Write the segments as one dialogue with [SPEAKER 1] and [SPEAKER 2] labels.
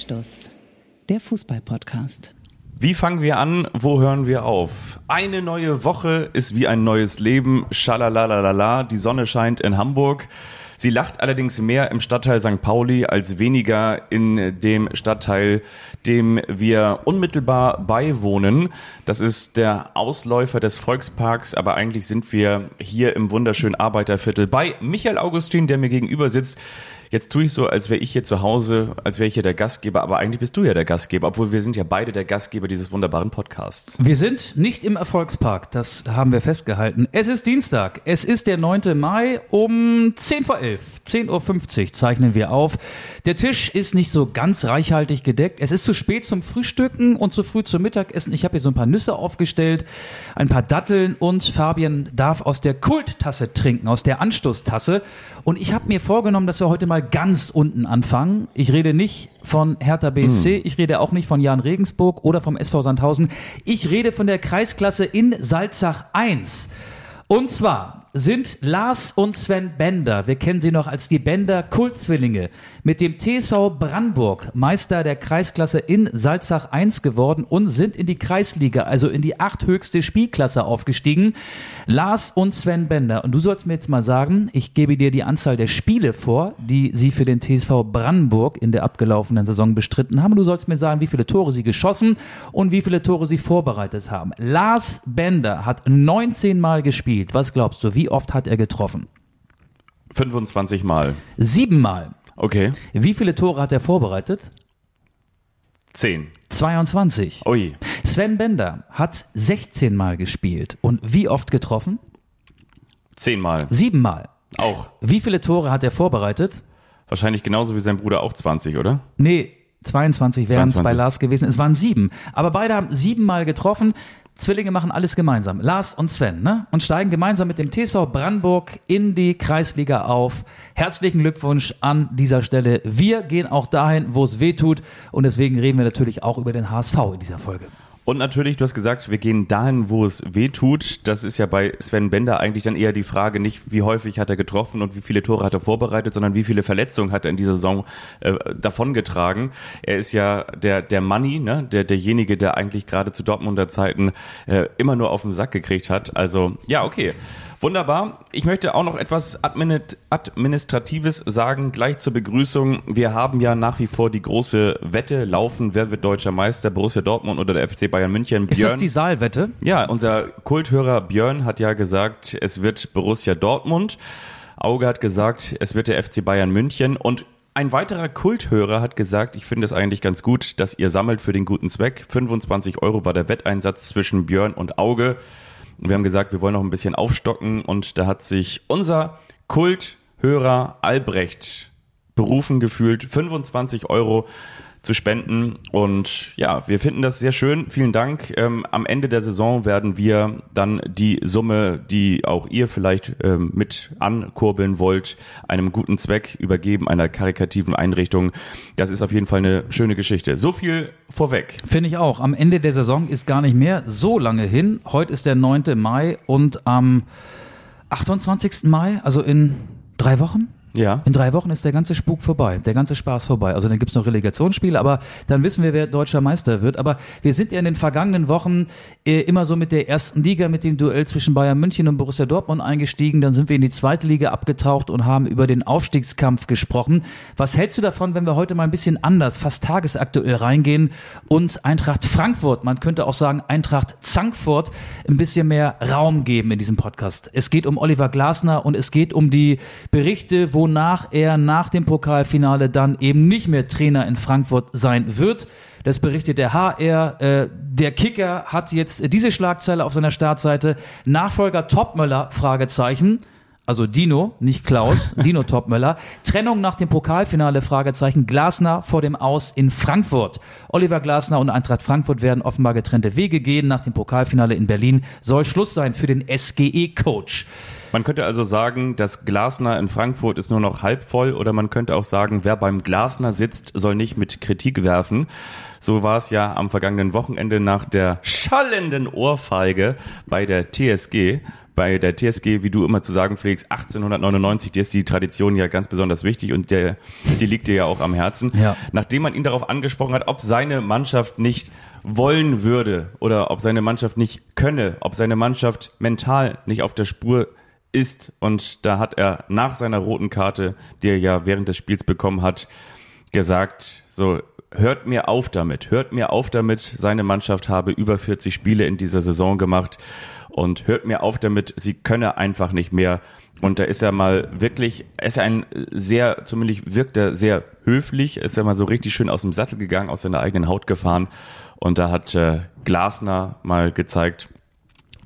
[SPEAKER 1] Anstoß, der Fußball-Podcast.
[SPEAKER 2] Wie fangen wir an? Wo hören wir auf? Eine neue Woche ist wie ein neues Leben. Schalalalala. Die Sonne scheint in Hamburg. Sie lacht allerdings mehr im Stadtteil St. Pauli als weniger in dem Stadtteil, dem wir unmittelbar beiwohnen. Das ist der Ausläufer des Volksparks, aber eigentlich sind wir hier im wunderschönen Arbeiterviertel bei Michael Augustin, der mir gegenüber sitzt. Jetzt tue ich so, als wäre ich hier zu Hause, als wäre ich hier der Gastgeber, aber eigentlich bist du ja der Gastgeber, obwohl wir sind ja beide der Gastgeber dieses wunderbaren Podcasts.
[SPEAKER 3] Wir sind nicht im Erfolgspark, das haben wir festgehalten. Es ist Dienstag, es ist der 9. Mai um 10 vor 11, 10.50 Uhr zeichnen wir auf. Der Tisch ist nicht so ganz reichhaltig gedeckt. Es ist zu spät zum Frühstücken und zu früh zum Mittagessen. Ich habe hier so ein paar Nüsse aufgestellt, ein paar Datteln und Fabian darf aus der Kulttasse trinken, aus der Anstoßtasse. Und ich habe mir vorgenommen, dass wir heute mal ganz unten anfangen. Ich rede nicht von Hertha BSC, hm. ich rede auch nicht von Jan Regensburg oder vom SV Sandhausen. Ich rede von der Kreisklasse in Salzach 1. Und zwar sind Lars und Sven Bender, wir kennen sie noch als die Bender Kultzwillinge, mit dem TSV Brandenburg Meister der Kreisklasse in Salzach 1 geworden und sind in die Kreisliga, also in die achthöchste Spielklasse aufgestiegen. Lars und Sven Bender. Und du sollst mir jetzt mal sagen, ich gebe dir die Anzahl der Spiele vor, die sie für den TSV Brandenburg in der abgelaufenen Saison bestritten haben. Du sollst mir sagen, wie viele Tore sie geschossen und wie viele Tore sie vorbereitet haben. Lars Bender hat 19 Mal gespielt. Was glaubst du? Wie oft hat er getroffen?
[SPEAKER 2] 25 Mal.
[SPEAKER 3] Sieben Mal.
[SPEAKER 2] Okay.
[SPEAKER 3] Wie viele Tore hat er vorbereitet?
[SPEAKER 2] 10.
[SPEAKER 3] 22.
[SPEAKER 2] Ui.
[SPEAKER 3] Sven Bender hat 16 Mal gespielt. Und wie oft getroffen?
[SPEAKER 2] 10 Mal.
[SPEAKER 3] Sieben Mal.
[SPEAKER 2] Auch.
[SPEAKER 3] Wie viele Tore hat er vorbereitet?
[SPEAKER 2] Wahrscheinlich genauso wie sein Bruder auch 20, oder?
[SPEAKER 3] Nee, 22 wären es bei Lars gewesen. Es waren sieben. Aber beide haben sieben Mal getroffen. Zwillinge machen alles gemeinsam. Lars und Sven, ne? Und steigen gemeinsam mit dem TSV Brandenburg in die Kreisliga auf. Herzlichen Glückwunsch an dieser Stelle. Wir gehen auch dahin, wo es weh tut. Und deswegen reden wir natürlich auch über den HSV in dieser Folge.
[SPEAKER 2] Und natürlich, du hast gesagt, wir gehen dahin, wo es weh tut. Das ist ja bei Sven Bender eigentlich dann eher die Frage, nicht wie häufig hat er getroffen und wie viele Tore hat er vorbereitet, sondern wie viele Verletzungen hat er in dieser Saison äh, davongetragen. Er ist ja der, der Money, ne? der, derjenige, der eigentlich gerade zu Dortmunder Zeiten äh, immer nur auf den Sack gekriegt hat. Also, ja, okay. Wunderbar. Ich möchte auch noch etwas Administratives sagen, gleich zur Begrüßung. Wir haben ja nach wie vor die große Wette laufen, wer wird deutscher Meister, Borussia Dortmund oder der FC Bayern München.
[SPEAKER 3] Björn, Ist das die Saalwette?
[SPEAKER 2] Ja, unser Kulthörer Björn hat ja gesagt, es wird Borussia Dortmund. Auge hat gesagt, es wird der FC Bayern München und ein weiterer Kulthörer hat gesagt, ich finde es eigentlich ganz gut, dass ihr sammelt für den guten Zweck. 25 Euro war der Wetteinsatz zwischen Björn und Auge. Wir haben gesagt, wir wollen noch ein bisschen aufstocken und da hat sich unser Kulthörer Albrecht berufen gefühlt, 25 Euro zu spenden. Und ja, wir finden das sehr schön. Vielen Dank. Ähm, am Ende der Saison werden wir dann die Summe, die auch ihr vielleicht ähm, mit ankurbeln wollt, einem guten Zweck übergeben, einer karikativen Einrichtung. Das ist auf jeden Fall eine schöne Geschichte. So viel vorweg.
[SPEAKER 3] Finde ich auch. Am Ende der Saison ist gar nicht mehr so lange hin. Heute ist der 9. Mai und am 28. Mai, also in drei Wochen,
[SPEAKER 2] ja.
[SPEAKER 3] In drei Wochen ist der ganze Spuk vorbei, der ganze Spaß vorbei. Also dann gibt's noch Relegationsspiele, aber dann wissen wir, wer deutscher Meister wird. Aber wir sind ja in den vergangenen Wochen äh, immer so mit der ersten Liga, mit dem Duell zwischen Bayern München und Borussia Dortmund eingestiegen. Dann sind wir in die zweite Liga abgetaucht und haben über den Aufstiegskampf gesprochen. Was hältst du davon, wenn wir heute mal ein bisschen anders, fast tagesaktuell reingehen und Eintracht Frankfurt, man könnte auch sagen Eintracht Zankfurt, ein bisschen mehr Raum geben in diesem Podcast? Es geht um Oliver Glasner und es geht um die Berichte, wo wonach er nach dem Pokalfinale dann eben nicht mehr Trainer in Frankfurt sein wird. Das berichtet der HR. Äh, der Kicker hat jetzt diese Schlagzeile auf seiner Startseite. Nachfolger Topmöller, Fragezeichen. Also Dino, nicht Klaus, Dino Topmöller. Trennung nach dem Pokalfinale, Fragezeichen. Glasner vor dem Aus in Frankfurt. Oliver Glasner und Eintracht Frankfurt werden offenbar getrennte Wege gehen. Nach dem Pokalfinale in Berlin soll Schluss sein für den SGE-Coach.
[SPEAKER 2] Man könnte also sagen, das Glasner in Frankfurt ist nur noch halb voll oder man könnte auch sagen, wer beim Glasner sitzt, soll nicht mit Kritik werfen. So war es ja am vergangenen Wochenende nach der schallenden Ohrfeige bei der TSG bei der TSG, wie du immer zu sagen pflegst, 1899, dir ist die Tradition ja ganz besonders wichtig und der, die liegt dir ja auch am Herzen.
[SPEAKER 3] Ja.
[SPEAKER 2] Nachdem man ihn darauf angesprochen hat, ob seine Mannschaft nicht wollen würde oder ob seine Mannschaft nicht könne, ob seine Mannschaft mental nicht auf der Spur ist. Und da hat er nach seiner roten Karte, die er ja während des Spiels bekommen hat, gesagt, so, hört mir auf damit, hört mir auf damit, seine Mannschaft habe über 40 Spiele in dieser Saison gemacht und hört mir auf damit, sie könne einfach nicht mehr. Und da ist er mal wirklich, er ist ein sehr, zumindest wirkt er sehr höflich, ist er mal so richtig schön aus dem Sattel gegangen, aus seiner eigenen Haut gefahren. Und da hat äh, Glasner mal gezeigt,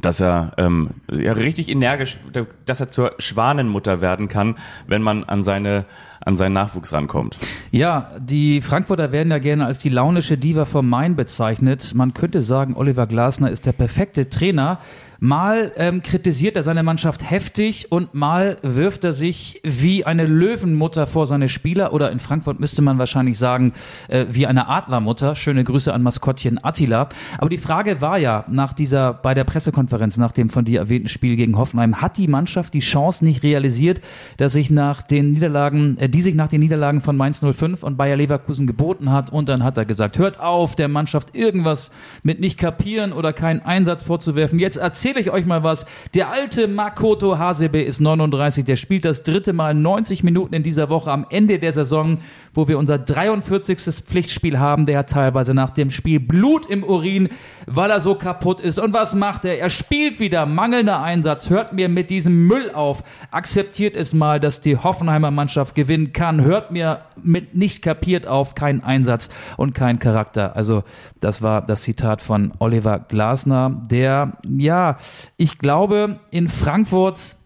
[SPEAKER 2] dass er ähm, ja, richtig energisch, dass er zur Schwanenmutter werden kann, wenn man an seine an seinen Nachwuchs rankommt.
[SPEAKER 3] Ja, die Frankfurter werden ja gerne als die launische Diva vom Main bezeichnet. Man könnte sagen, Oliver Glasner ist der perfekte Trainer, Mal ähm, kritisiert er seine Mannschaft heftig und mal wirft er sich wie eine Löwenmutter vor seine Spieler oder in Frankfurt müsste man wahrscheinlich sagen, äh, wie eine Adlermutter. Schöne Grüße an Maskottchen Attila. Aber die Frage war ja nach dieser, bei der Pressekonferenz, nach dem von dir erwähnten Spiel gegen Hoffenheim, hat die Mannschaft die Chance nicht realisiert, dass sich nach den Niederlagen, äh, die sich nach den Niederlagen von Mainz 05 und Bayer Leverkusen geboten hat und dann hat er gesagt, hört auf, der Mannschaft irgendwas mit nicht kapieren oder keinen Einsatz vorzuwerfen. Jetzt erzählt erzähle ich euch mal was. Der alte Makoto Hasebe ist 39. Der spielt das dritte Mal 90 Minuten in dieser Woche am Ende der Saison, wo wir unser 43. Pflichtspiel haben. Der hat teilweise nach dem Spiel Blut im Urin, weil er so kaputt ist. Und was macht er? Er spielt wieder. Mangelnder Einsatz. Hört mir mit diesem Müll auf. Akzeptiert es mal, dass die Hoffenheimer Mannschaft gewinnen kann. Hört mir mit nicht kapiert auf. Kein Einsatz und kein Charakter. Also, das war das Zitat von Oliver Glasner, der, ja, ich glaube, in Frankfurt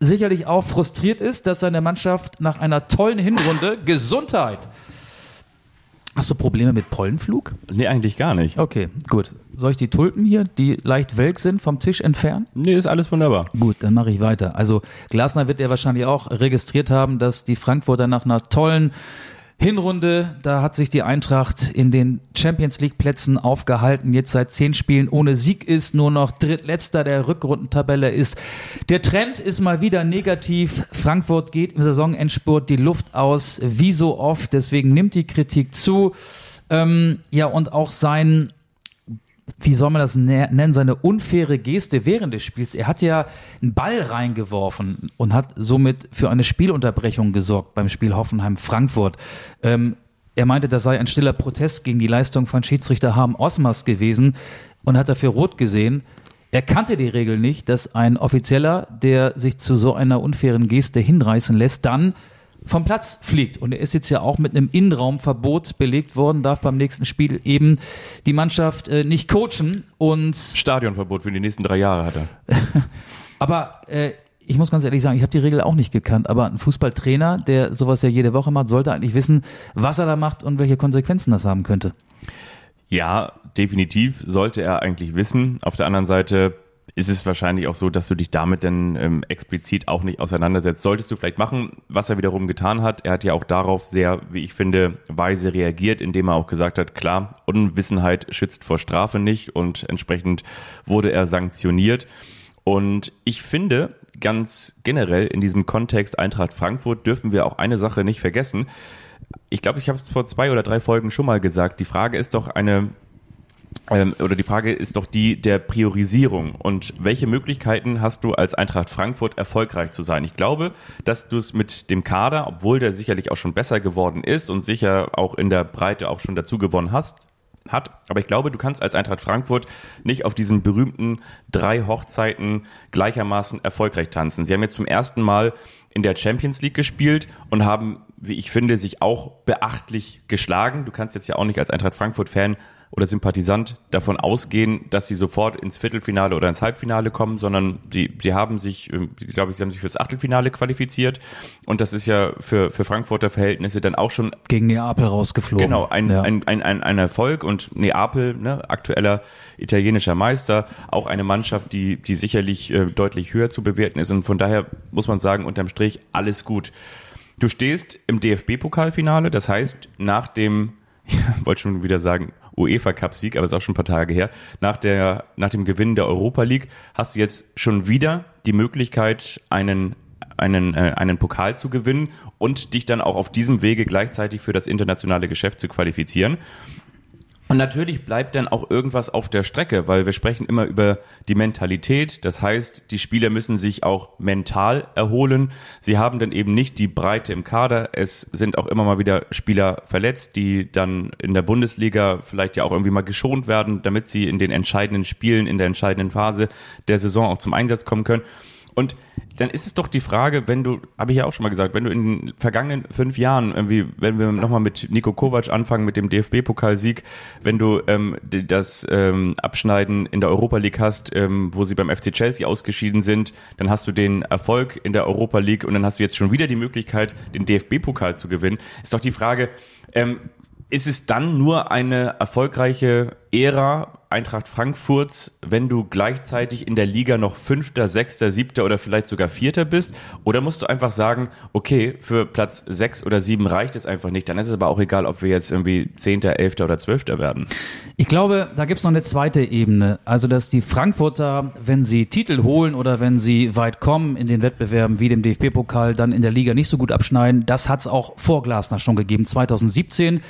[SPEAKER 3] sicherlich auch frustriert ist, dass seine Mannschaft nach einer tollen Hinrunde Gesundheit. Hast du Probleme mit Pollenflug?
[SPEAKER 2] Nee, eigentlich gar nicht.
[SPEAKER 3] Okay, gut. Soll ich die Tulpen hier, die leicht welk sind, vom Tisch entfernen?
[SPEAKER 2] Nee, ist alles wunderbar.
[SPEAKER 3] Gut, dann mache ich weiter. Also Glasner wird ja wahrscheinlich auch registriert haben, dass die Frankfurter nach einer tollen Hinrunde, da hat sich die Eintracht in den Champions League Plätzen aufgehalten, jetzt seit zehn Spielen ohne Sieg ist, nur noch drittletzter der Rückrundentabelle ist. Der Trend ist mal wieder negativ. Frankfurt geht im Saisonendspurt die Luft aus, wie so oft, deswegen nimmt die Kritik zu. Ähm, ja, und auch sein wie soll man das nennen, seine unfaire Geste während des Spiels. Er hat ja einen Ball reingeworfen und hat somit für eine Spielunterbrechung gesorgt beim Spiel Hoffenheim-Frankfurt. Ähm, er meinte, das sei ein stiller Protest gegen die Leistung von Schiedsrichter Harm Osmers gewesen und hat dafür rot gesehen. Er kannte die Regel nicht, dass ein Offizieller, der sich zu so einer unfairen Geste hinreißen lässt, dann vom Platz fliegt. Und er ist jetzt ja auch mit einem Innenraumverbot belegt worden, darf beim nächsten Spiel eben die Mannschaft äh, nicht coachen und
[SPEAKER 2] Stadionverbot für die nächsten drei Jahre hat er.
[SPEAKER 3] aber äh, ich muss ganz ehrlich sagen, ich habe die Regel auch nicht gekannt, aber ein Fußballtrainer, der sowas ja jede Woche macht, sollte eigentlich wissen, was er da macht und welche Konsequenzen das haben könnte.
[SPEAKER 2] Ja, definitiv sollte er eigentlich wissen. Auf der anderen Seite ist es wahrscheinlich auch so, dass du dich damit dann ähm, explizit auch nicht auseinandersetzt. Solltest du vielleicht machen, was er wiederum getan hat. Er hat ja auch darauf sehr, wie ich finde, weise reagiert, indem er auch gesagt hat, klar, Unwissenheit schützt vor Strafe nicht und entsprechend wurde er sanktioniert. Und ich finde, ganz generell in diesem Kontext Eintracht Frankfurt dürfen wir auch eine Sache nicht vergessen. Ich glaube, ich habe es vor zwei oder drei Folgen schon mal gesagt. Die Frage ist doch eine oder die Frage ist doch die der Priorisierung und welche Möglichkeiten hast du als Eintracht Frankfurt erfolgreich zu sein? Ich glaube, dass du es mit dem Kader, obwohl der sicherlich auch schon besser geworden ist und sicher auch in der Breite auch schon dazu gewonnen hast, hat. Aber ich glaube, du kannst als Eintracht Frankfurt nicht auf diesen berühmten drei Hochzeiten gleichermaßen erfolgreich tanzen. Sie haben jetzt zum ersten Mal in der Champions League gespielt und haben, wie ich finde, sich auch beachtlich geschlagen. Du kannst jetzt ja auch nicht als Eintracht Frankfurt-Fan oder Sympathisant davon ausgehen, dass sie sofort ins Viertelfinale oder ins Halbfinale kommen, sondern sie, sie haben sich, ähm, ich glaube, sie haben sich fürs Achtelfinale qualifiziert und das ist ja für, für Frankfurter Verhältnisse dann auch schon
[SPEAKER 3] Gegen Neapel rausgeflogen.
[SPEAKER 2] Genau, ein,
[SPEAKER 3] ja.
[SPEAKER 2] ein, ein, ein, ein Erfolg und Neapel, ne, aktueller italienischer Meister, auch eine Mannschaft, die, die sicherlich äh, deutlich höher zu bewerten ist und von daher muss man sagen, unterm Strich alles gut. Du stehst im DFB-Pokalfinale, das heißt, nach dem, ich wollte schon wieder sagen, UEFA-Cup-Sieg, aber ist auch schon ein paar Tage her, nach, der, nach dem Gewinn der Europa League hast du jetzt schon wieder die Möglichkeit, einen einen, äh, einen Pokal zu gewinnen und dich dann auch auf diesem Wege gleichzeitig für das internationale Geschäft zu qualifizieren. Und natürlich bleibt dann auch irgendwas auf der Strecke, weil wir sprechen immer über die Mentalität. Das heißt, die Spieler müssen sich auch mental erholen. Sie haben dann eben nicht die Breite im Kader. Es sind auch immer mal wieder Spieler verletzt, die dann in der Bundesliga vielleicht ja auch irgendwie mal geschont werden, damit sie in den entscheidenden Spielen, in der entscheidenden Phase der Saison auch zum Einsatz kommen können. Und dann ist es doch die Frage, wenn du, habe ich ja auch schon mal gesagt, wenn du in den vergangenen fünf Jahren, irgendwie, wenn wir nochmal mit Nico Kovac anfangen, mit dem DFB-Pokalsieg, wenn du ähm, das ähm, Abschneiden in der Europa League hast, ähm, wo sie beim FC Chelsea ausgeschieden sind, dann hast du den Erfolg in der Europa League und dann hast du jetzt schon wieder die Möglichkeit, den DFB-Pokal zu gewinnen. Ist doch die Frage, ähm, ist es dann nur eine erfolgreiche Ära Eintracht Frankfurts, wenn du gleichzeitig in der Liga noch Fünfter, Sechster, Siebter oder vielleicht sogar Vierter bist? Oder musst du einfach sagen, okay, für Platz sechs oder sieben reicht es einfach nicht. Dann ist es aber auch egal, ob wir jetzt irgendwie Zehnter, Elfter oder Zwölfter werden.
[SPEAKER 3] Ich glaube, da gibt's noch eine zweite Ebene. Also, dass die Frankfurter, wenn sie Titel holen oder wenn sie weit kommen in den Wettbewerben wie dem DFB-Pokal, dann in der Liga nicht so gut abschneiden. Das hat's auch vor Glasner schon gegeben. 2017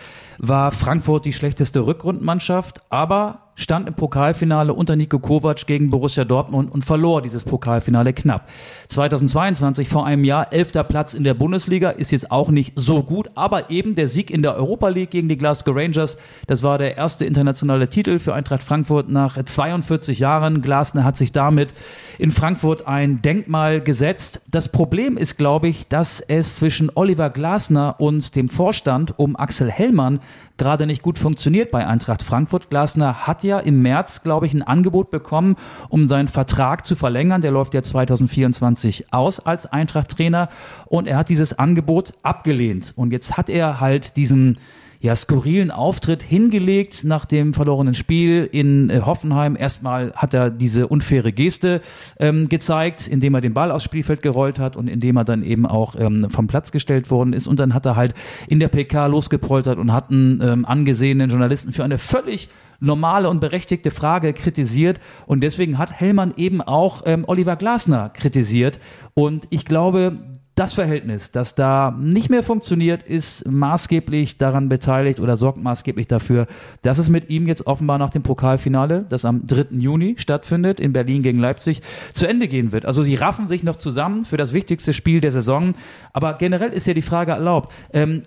[SPEAKER 3] war Frankfurt die schlechteste Rückrundenmannschaft, aber stand im Pokalfinale unter Nico Kovac gegen Borussia Dortmund und verlor dieses Pokalfinale knapp. 2022 vor einem Jahr elfter Platz in der Bundesliga ist jetzt auch nicht so gut, aber eben der Sieg in der Europa League gegen die Glasgow Rangers, das war der erste internationale Titel für Eintracht Frankfurt nach 42 Jahren. Glasner hat sich damit in Frankfurt ein Denkmal gesetzt. Das Problem ist, glaube ich, dass es zwischen Oliver Glasner und dem Vorstand um Axel Hellmann gerade nicht gut funktioniert bei Eintracht Frankfurt. Glasner hat ja im März, glaube ich, ein Angebot bekommen, um seinen Vertrag zu verlängern. Der läuft ja 2024 aus als Eintracht-Trainer und er hat dieses Angebot abgelehnt. Und jetzt hat er halt diesen ja, skurrilen Auftritt hingelegt nach dem verlorenen Spiel in äh, Hoffenheim. Erstmal hat er diese unfaire Geste ähm, gezeigt, indem er den Ball aufs Spielfeld gerollt hat und indem er dann eben auch ähm, vom Platz gestellt worden ist. Und dann hat er halt in der PK losgepoltert und hat einen ähm, angesehenen Journalisten für eine völlig normale und berechtigte Frage kritisiert. Und deswegen hat Hellmann eben auch ähm, Oliver Glasner kritisiert. Und ich glaube, das Verhältnis, das da nicht mehr funktioniert, ist maßgeblich daran beteiligt oder sorgt maßgeblich dafür, dass es mit ihm jetzt offenbar nach dem Pokalfinale, das am 3. Juni stattfindet, in Berlin gegen Leipzig, zu Ende gehen wird. Also sie raffen sich noch zusammen für das wichtigste Spiel der Saison. Aber generell ist ja die Frage erlaubt. Ähm,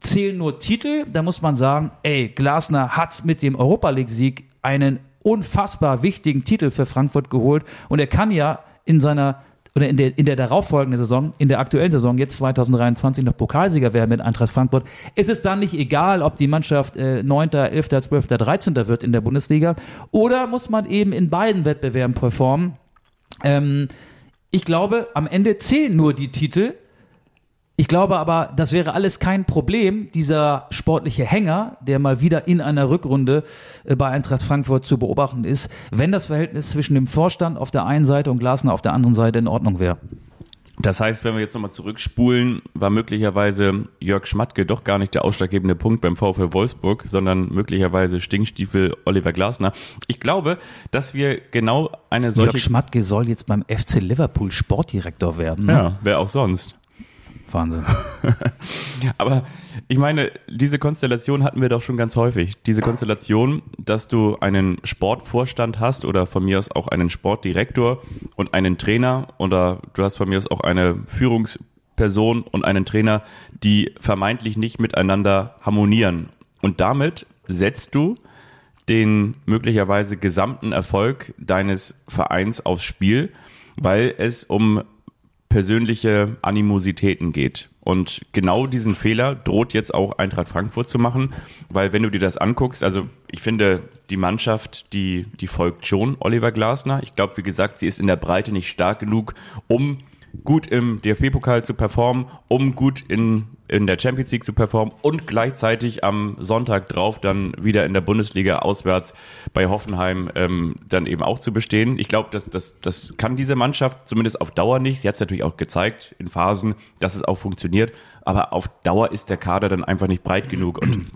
[SPEAKER 3] zählen nur Titel, da muss man sagen, ey, Glasner hat mit dem Europa League-Sieg einen unfassbar wichtigen Titel für Frankfurt geholt und er kann ja in seiner oder in der, in der darauffolgenden Saison, in der aktuellen Saison, jetzt 2023 noch Pokalsieger werden mit Eintracht Frankfurt, ist es dann nicht egal, ob die Mannschaft äh, 9., 11., 12., 13. wird in der Bundesliga oder muss man eben in beiden Wettbewerben performen? Ähm, ich glaube, am Ende zählen nur die Titel. Ich glaube aber, das wäre alles kein Problem, dieser sportliche Hänger, der mal wieder in einer Rückrunde äh, bei Eintracht Frankfurt zu beobachten ist, wenn das Verhältnis zwischen dem Vorstand auf der einen Seite und Glasner auf der anderen Seite in Ordnung wäre.
[SPEAKER 2] Das heißt, wenn wir jetzt nochmal zurückspulen, war möglicherweise Jörg Schmatke doch gar nicht der ausschlaggebende Punkt beim VfL Wolfsburg, sondern möglicherweise Stinkstiefel Oliver Glasner. Ich glaube, dass wir genau eine solche...
[SPEAKER 3] Jörg Schmatke soll jetzt beim FC Liverpool Sportdirektor werden. Ne?
[SPEAKER 2] ja, wer auch sonst.
[SPEAKER 3] Wahnsinn.
[SPEAKER 2] Aber ich meine, diese Konstellation hatten wir doch schon ganz häufig. Diese Konstellation, dass du einen Sportvorstand hast oder von mir aus auch einen Sportdirektor und einen Trainer oder du hast von mir aus auch eine Führungsperson und einen Trainer, die vermeintlich nicht miteinander harmonieren. Und damit setzt du den möglicherweise gesamten Erfolg deines Vereins aufs Spiel, weil es um persönliche Animositäten geht. Und genau diesen Fehler droht jetzt auch Eintracht Frankfurt zu machen, weil wenn du dir das anguckst, also ich finde, die Mannschaft, die, die folgt schon Oliver Glasner. Ich glaube, wie gesagt, sie ist in der Breite nicht stark genug, um gut im DFB-Pokal zu performen, um gut in, in der Champions League zu performen und gleichzeitig am Sonntag drauf dann wieder in der Bundesliga auswärts bei Hoffenheim ähm, dann eben auch zu bestehen. Ich glaube, das, das, das kann diese Mannschaft zumindest auf Dauer nicht. Sie hat es natürlich auch gezeigt in Phasen, dass es auch funktioniert, aber auf Dauer ist der Kader dann einfach nicht breit genug und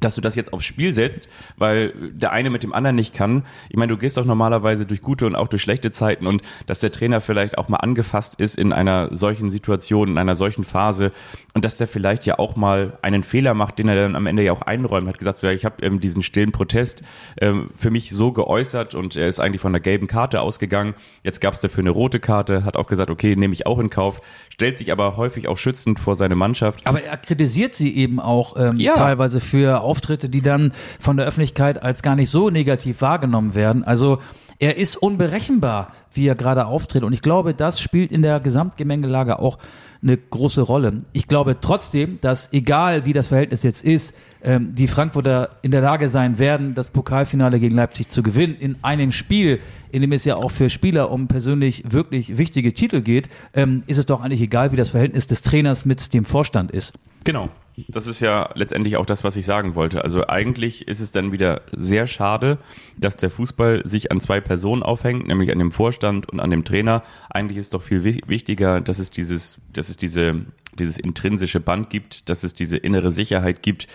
[SPEAKER 2] dass du das jetzt aufs Spiel setzt, weil der eine mit dem anderen nicht kann. Ich meine, du gehst doch normalerweise durch gute und auch durch schlechte Zeiten und dass der Trainer vielleicht auch mal angefasst ist in einer solchen Situation, in einer solchen Phase und dass der vielleicht ja auch mal einen Fehler macht, den er dann am Ende ja auch einräumt, hat gesagt, so, ja, ich habe ähm, diesen stillen Protest ähm, für mich so geäußert und er ist eigentlich von der gelben Karte ausgegangen. Jetzt gab es dafür eine rote Karte, hat auch gesagt, okay, nehme ich auch in Kauf, stellt sich aber häufig auch schützend vor seine Mannschaft.
[SPEAKER 3] Aber er kritisiert sie eben auch ähm, ja. teilweise für Auftritte, die dann von der Öffentlichkeit als gar nicht so negativ wahrgenommen werden. Also er ist unberechenbar, wie er gerade auftritt. Und ich glaube, das spielt in der Gesamtgemengelage auch eine große Rolle. Ich glaube trotzdem, dass egal wie das Verhältnis jetzt ist, ähm, die Frankfurter in der Lage sein werden, das Pokalfinale gegen Leipzig zu gewinnen. In einem Spiel, in dem es ja auch für Spieler um persönlich wirklich wichtige Titel geht, ähm, ist es doch eigentlich egal, wie das Verhältnis des Trainers mit dem Vorstand ist.
[SPEAKER 2] Genau. Das ist ja letztendlich auch das, was ich sagen wollte. Also eigentlich ist es dann wieder sehr schade, dass der Fußball sich an zwei Personen aufhängt, nämlich an dem Vorstand und an dem Trainer. Eigentlich ist doch viel wichtiger, dass es dieses, dass es diese, dieses intrinsische Band gibt, dass es diese innere Sicherheit gibt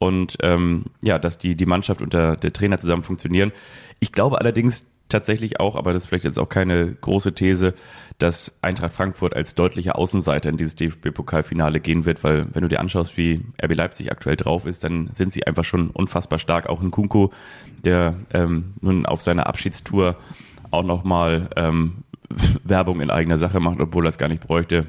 [SPEAKER 2] und ähm, ja, dass die, die Mannschaft und der, der Trainer zusammen funktionieren. Ich glaube allerdings, tatsächlich auch, aber das ist vielleicht jetzt auch keine große These, dass Eintracht Frankfurt als deutlicher Außenseiter in dieses DFB-Pokalfinale gehen wird, weil wenn du dir anschaust, wie RB Leipzig aktuell drauf ist, dann sind sie einfach schon unfassbar stark. Auch ein Kunko, der ähm, nun auf seiner Abschiedstour auch nochmal ähm, Werbung in eigener Sache macht, obwohl er es gar nicht bräuchte.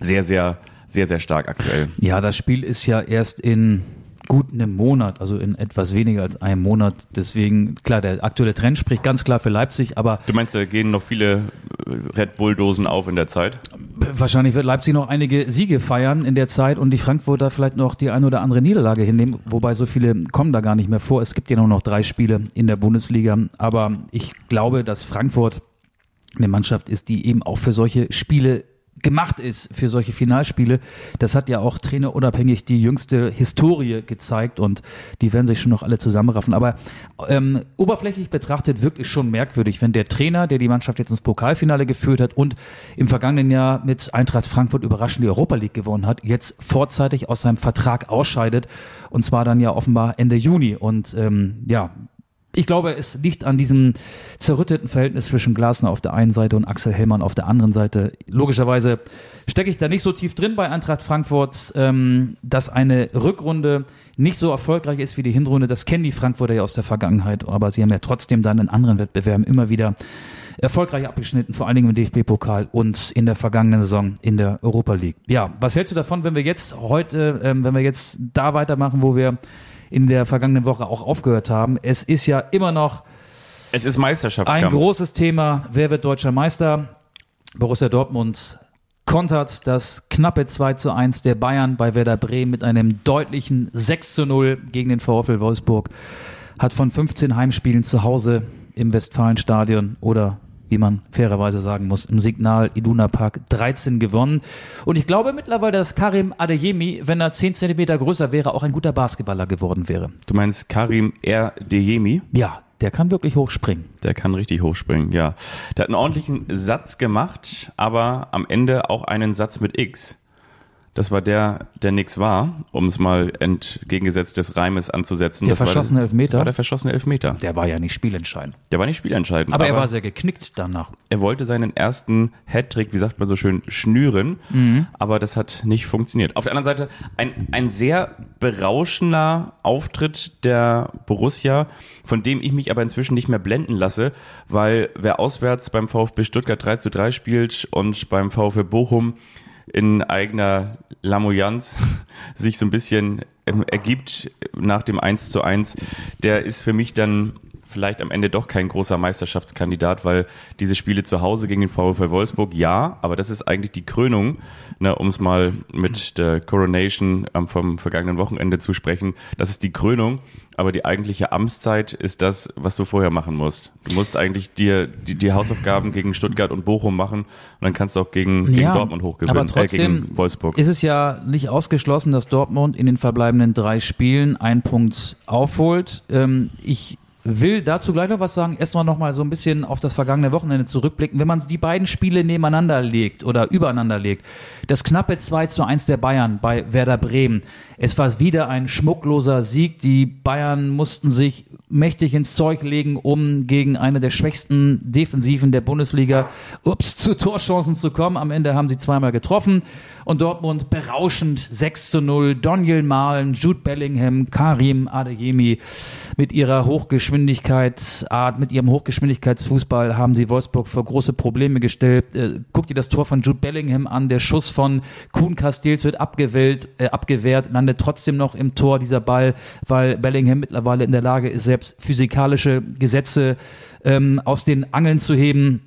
[SPEAKER 2] Sehr, sehr, sehr, sehr stark aktuell.
[SPEAKER 3] Ja, das Spiel ist ja erst in gut einem Monat, also in etwas weniger als einem Monat. Deswegen, klar, der aktuelle Trend spricht ganz klar für Leipzig, aber.
[SPEAKER 2] Du meinst, da gehen noch viele äh, Red Bull-Dosen auf in der Zeit?
[SPEAKER 3] Wahrscheinlich wird Leipzig noch einige Siege feiern in der Zeit und die Frankfurter vielleicht noch die eine oder andere Niederlage hinnehmen, wobei so viele kommen da gar nicht mehr vor. Es gibt ja nur noch drei Spiele in der Bundesliga, aber ich glaube, dass Frankfurt eine Mannschaft ist, die eben auch für solche Spiele gemacht ist für solche Finalspiele. Das hat ja auch trainerunabhängig die jüngste Historie gezeigt und die werden sich schon noch alle zusammenraffen. Aber ähm, oberflächlich betrachtet wirklich schon merkwürdig, wenn der Trainer, der die Mannschaft jetzt ins Pokalfinale geführt hat und im vergangenen Jahr mit Eintracht Frankfurt überraschend die Europa League gewonnen hat, jetzt vorzeitig aus seinem Vertrag ausscheidet und zwar dann ja offenbar Ende Juni. Und ähm, ja, ich glaube, es liegt an diesem zerrütteten Verhältnis zwischen Glasner auf der einen Seite und Axel Hellmann auf der anderen Seite. Logischerweise stecke ich da nicht so tief drin bei Eintracht Frankfurt, ähm, dass eine Rückrunde nicht so erfolgreich ist wie die Hinrunde. Das kennen die Frankfurter ja aus der Vergangenheit, aber sie haben ja trotzdem dann in anderen Wettbewerben immer wieder erfolgreich abgeschnitten, vor allen Dingen im DFB-Pokal und in der vergangenen Saison in der Europa League. Ja, was hältst du davon, wenn wir jetzt heute, ähm, wenn wir jetzt da weitermachen, wo wir in der vergangenen Woche auch aufgehört haben. Es ist ja immer noch
[SPEAKER 2] es ist Meisterschaftskampf.
[SPEAKER 3] ein großes Thema. Wer wird deutscher Meister? Borussia Dortmund kontert das knappe 2 zu 1 der Bayern bei Werder Bremen mit einem deutlichen 6 zu 0 gegen den VfL Wolfsburg. Hat von 15 Heimspielen zu Hause im Westfalenstadion oder wie man fairerweise sagen muss, im Signal Iduna Park 13 gewonnen. Und ich glaube mittlerweile, dass Karim Adeyemi, wenn er 10 Zentimeter größer wäre, auch ein guter Basketballer geworden wäre.
[SPEAKER 2] Du meinst Karim Erdeyemi?
[SPEAKER 3] Ja, der kann wirklich hochspringen.
[SPEAKER 2] Der kann richtig hochspringen, ja. Der hat einen ordentlichen Satz gemacht, aber am Ende auch einen Satz mit X. Das war der, der nix war, um es mal entgegengesetzt des Reimes anzusetzen.
[SPEAKER 3] Der das verschossene
[SPEAKER 2] war,
[SPEAKER 3] Elfmeter?
[SPEAKER 2] War der verschossene Elfmeter.
[SPEAKER 3] Der war ja nicht spielentscheidend.
[SPEAKER 2] Der war nicht spielentscheidend.
[SPEAKER 3] Aber, aber er war sehr geknickt danach.
[SPEAKER 2] Er wollte seinen ersten Hattrick, wie sagt man so schön, schnüren, mhm. aber das hat nicht funktioniert. Auf der anderen Seite ein, ein sehr berauschender Auftritt der Borussia, von dem ich mich aber inzwischen nicht mehr blenden lasse, weil wer auswärts beim VfB Stuttgart 3 zu 3 spielt und beim VfB Bochum in eigener Lamoyanz sich so ein bisschen ähm, ergibt nach dem 1 zu 1, der ist für mich dann vielleicht am Ende doch kein großer Meisterschaftskandidat, weil diese Spiele zu Hause gegen den VfL Wolfsburg, ja, aber das ist eigentlich die Krönung, ne, um es mal mit der Coronation ähm, vom vergangenen Wochenende zu sprechen. Das ist die Krönung, aber die eigentliche Amtszeit ist das, was du vorher machen musst. Du musst eigentlich dir die, die Hausaufgaben gegen Stuttgart und Bochum machen und dann kannst du auch gegen, gegen
[SPEAKER 3] Ja,
[SPEAKER 2] Dortmund hochgewinnen,
[SPEAKER 3] aber trotzdem
[SPEAKER 2] äh, gegen Wolfsburg.
[SPEAKER 3] ist es ja nicht ausgeschlossen, dass Dortmund in den verbleibenden drei Spielen einen Punkt aufholt. Ähm, ich will dazu gleich noch was sagen. Erstmal noch mal so ein bisschen auf das vergangene Wochenende zurückblicken. Wenn man die beiden Spiele nebeneinander legt oder übereinander legt, das knappe 2 zu 1 der Bayern bei Werder Bremen. Es war wieder ein schmuckloser Sieg. Die Bayern mussten sich mächtig ins Zeug legen, um gegen eine der schwächsten Defensiven der Bundesliga ups, zu Torchancen zu kommen. Am Ende haben sie zweimal getroffen und Dortmund berauschend 6 zu 0. Daniel Mahlen, Jude Bellingham, Karim Adeyemi mit ihrer Hochgeschwindigkeitsart, mit ihrem Hochgeschwindigkeitsfußball haben sie Wolfsburg vor große Probleme gestellt. Äh, guck dir das Tor von Jude Bellingham an. Der Schuss von Kuhn Castells wird abgewählt, äh, abgewehrt, landet trotzdem noch im Tor dieser Ball, weil Bellingham mittlerweile in der Lage ist, selbst physikalische Gesetze ähm, aus den Angeln zu heben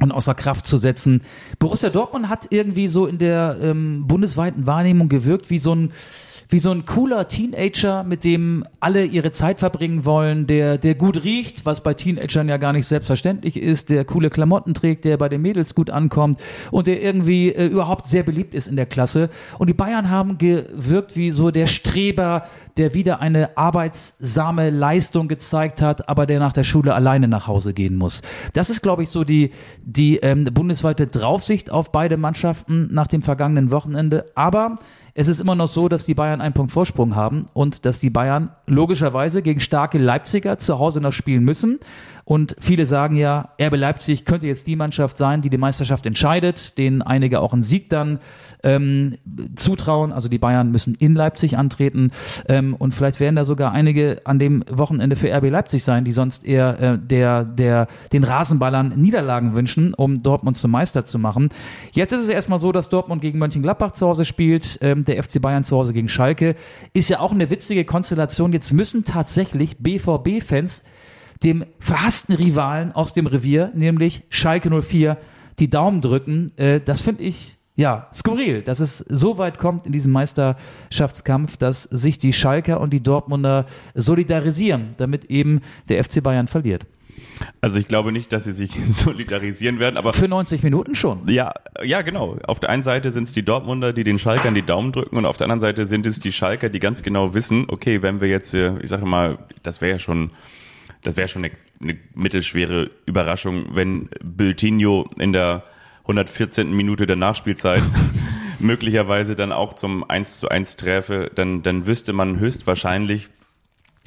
[SPEAKER 3] und außer Kraft zu setzen. Borussia Dortmund hat irgendwie so in der ähm, bundesweiten Wahrnehmung gewirkt wie so ein wie so ein cooler Teenager, mit dem alle ihre Zeit verbringen wollen, der, der gut riecht, was bei Teenagern ja gar nicht selbstverständlich ist, der coole Klamotten trägt, der bei den Mädels gut ankommt und der irgendwie äh, überhaupt sehr beliebt ist in der Klasse. Und die Bayern haben gewirkt wie so der Streber, der wieder eine arbeitsame Leistung gezeigt hat, aber der nach der Schule alleine nach Hause gehen muss. Das ist, glaube ich, so die, die ähm, bundesweite Draufsicht auf beide Mannschaften nach dem vergangenen Wochenende. Aber es ist immer noch so, dass die Bayern einen Punkt Vorsprung haben und dass die Bayern logischerweise gegen starke Leipziger zu Hause noch spielen müssen. Und viele sagen ja, RB Leipzig könnte jetzt die Mannschaft sein, die die Meisterschaft entscheidet, denen einige auch einen Sieg dann ähm, zutrauen. Also die Bayern müssen in Leipzig antreten. Ähm, und vielleicht werden da sogar einige an dem Wochenende für RB Leipzig sein, die sonst eher äh, der, der, den Rasenballern Niederlagen wünschen, um Dortmund zum Meister zu machen. Jetzt ist es erstmal so, dass Dortmund gegen Mönchengladbach zu Hause spielt, ähm, der FC Bayern zu Hause gegen Schalke. Ist ja auch eine witzige Konstellation. Jetzt müssen tatsächlich BVB-Fans dem verhassten Rivalen aus dem Revier, nämlich Schalke 04, die Daumen drücken. Äh, das finde ich ja skurril, dass es so weit kommt in diesem Meisterschaftskampf, dass sich die Schalker und die Dortmunder solidarisieren, damit eben der FC Bayern verliert.
[SPEAKER 2] Also ich glaube nicht, dass sie sich solidarisieren werden, aber
[SPEAKER 3] Für 90 Minuten schon.
[SPEAKER 2] Ja, ja, genau. Auf der einen Seite sind es die Dortmunder, die den Schalkern die Daumen drücken und auf der anderen Seite sind es die Schalker, die ganz genau wissen, okay, wenn wir jetzt, äh, ich sage mal, das wäre ja schon, das wäre schon eine, eine mittelschwere Überraschung, wenn Biltinho in der 114. Minute der Nachspielzeit möglicherweise dann auch zum 1 zu 1 träfe, dann, dann wüsste man höchstwahrscheinlich,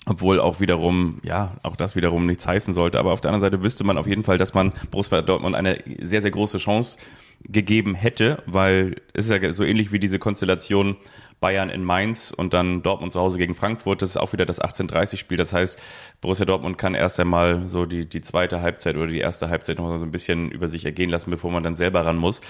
[SPEAKER 2] obwohl auch wiederum, ja, auch das wiederum nichts heißen sollte. Aber auf der anderen Seite wüsste man auf jeden Fall, dass man Borussia Dortmund eine sehr, sehr große Chance gegeben hätte, weil es ist ja so ähnlich wie diese Konstellation Bayern in Mainz und dann Dortmund zu Hause gegen Frankfurt. Das ist auch wieder das 18:30-Spiel. Das heißt, Borussia Dortmund kann erst einmal so die, die zweite Halbzeit oder die erste Halbzeit noch so ein bisschen über sich ergehen lassen, bevor man dann selber ran muss.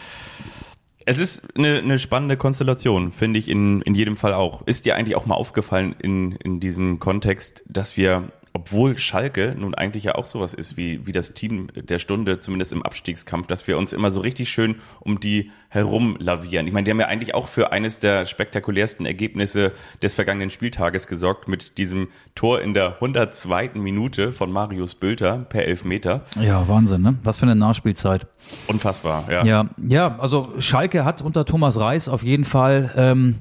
[SPEAKER 2] Es ist eine, eine spannende Konstellation, finde ich in, in jedem Fall auch. Ist dir eigentlich auch mal aufgefallen in, in diesem Kontext, dass wir, obwohl Schalke nun eigentlich ja auch sowas ist wie, wie das Team der Stunde, zumindest im Abstiegskampf, dass wir uns immer so richtig schön um die herum lavieren. Ich meine, die haben ja eigentlich auch für eines der spektakulärsten Ergebnisse des vergangenen Spieltages gesorgt mit diesem Tor in der 102. Minute von Marius Bülter per Elfmeter.
[SPEAKER 3] Ja, Wahnsinn, ne? Was für eine Nachspielzeit.
[SPEAKER 2] Unfassbar, ja.
[SPEAKER 3] Ja, ja, also Schalke hat unter Thomas Reis auf jeden Fall ähm,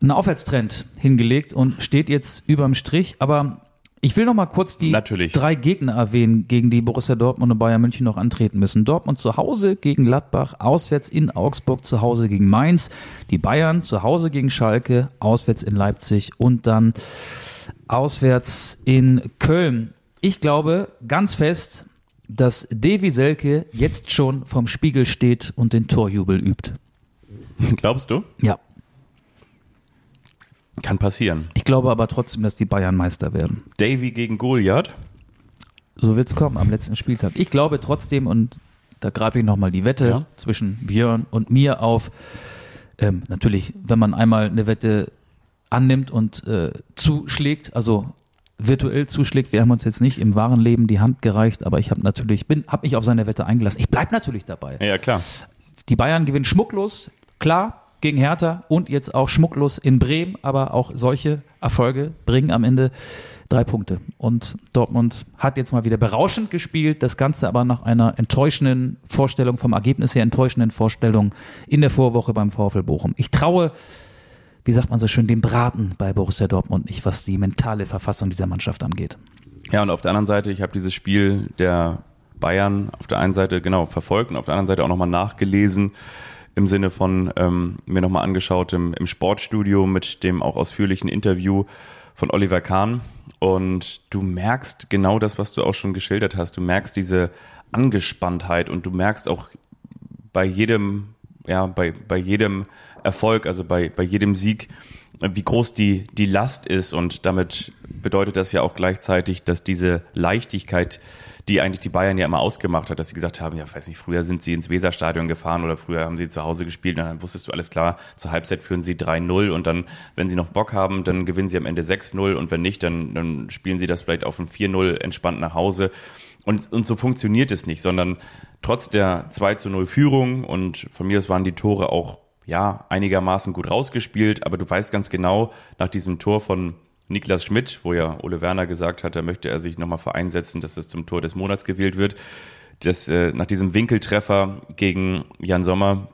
[SPEAKER 3] einen Aufwärtstrend hingelegt und steht jetzt überm Strich. Aber ich will noch mal kurz die
[SPEAKER 2] Natürlich.
[SPEAKER 3] drei Gegner erwähnen, gegen die Borussia Dortmund und Bayern München noch antreten müssen. Dortmund zu Hause gegen Gladbach, auswärts in Augsburg, zu Hause gegen Mainz, die Bayern zu Hause gegen Schalke, auswärts in Leipzig und dann auswärts in Köln. Ich glaube ganz fest, dass Devi Selke jetzt schon vom Spiegel steht und den Torjubel übt.
[SPEAKER 2] Glaubst du?
[SPEAKER 3] Ja.
[SPEAKER 2] Kann passieren.
[SPEAKER 3] Ich glaube aber trotzdem, dass die Bayern Meister werden.
[SPEAKER 2] Davy gegen Goliath.
[SPEAKER 3] So wird's kommen am letzten Spieltag. Ich glaube trotzdem, und da greife ich nochmal die Wette
[SPEAKER 2] Ja.
[SPEAKER 3] zwischen Björn und mir auf. Ähm, natürlich, wenn man einmal eine Wette annimmt und äh, zuschlägt, also virtuell zuschlägt. Wir haben uns jetzt nicht im wahren Leben die Hand gereicht, aber ich habe natürlich, bin, habe mich auf seine Wette eingelassen. Ich bleibe natürlich dabei.
[SPEAKER 2] Ja, klar.
[SPEAKER 3] Die Bayern gewinnen schmucklos, klar, gegen Hertha und jetzt auch schmucklos in Bremen, aber auch solche Erfolge bringen am Ende drei Punkte. Und Dortmund hat jetzt mal wieder berauschend gespielt, das Ganze aber nach einer enttäuschenden Vorstellung, vom Ergebnis her enttäuschenden Vorstellung in der Vorwoche beim VfL Bochum. Ich traue, wie sagt man so schön, dem Braten bei Borussia Dortmund nicht, was die mentale Verfassung dieser Mannschaft angeht.
[SPEAKER 2] Ja, und auf der anderen Seite, ich habe dieses Spiel der Bayern auf der einen Seite genau verfolgt und auf der anderen Seite auch nochmal nachgelesen im Sinne von ähm, mir nochmal angeschaut im, im Sportstudio mit dem auch ausführlichen Interview von Oliver Kahn. Und du merkst genau das, was du auch schon geschildert hast. Du merkst diese Angespanntheit und du merkst auch bei jedem, ja, bei, bei jedem Erfolg, also bei, bei jedem Sieg, wie groß die, die Last ist. Und damit bedeutet das ja auch gleichzeitig, dass diese Leichtigkeit, die eigentlich die Bayern ja immer ausgemacht hat, dass sie gesagt haben, ja, weiß nicht, früher sind sie ins Weserstadion gefahren oder früher haben sie zu Hause gespielt und dann wusstest du alles klar, zur Halbzeit führen sie 3-0 und dann, wenn sie noch Bock haben, dann gewinnen sie am Ende 6-0 und wenn nicht, dann, dann spielen sie das vielleicht auf ein 4-0 entspannt nach Hause. Und, und so funktioniert es nicht, sondern trotz der 2 0 Führung und von mir aus waren die Tore auch ja, einigermaßen gut rausgespielt, aber du weißt ganz genau, nach diesem Tor von Niklas Schmidt, wo ja Ole Werner gesagt hat, da möchte er sich nochmal vereinsetzen, dass es zum Tor des Monats gewählt wird. Das, äh, nach diesem Winkeltreffer gegen Jan Sommer,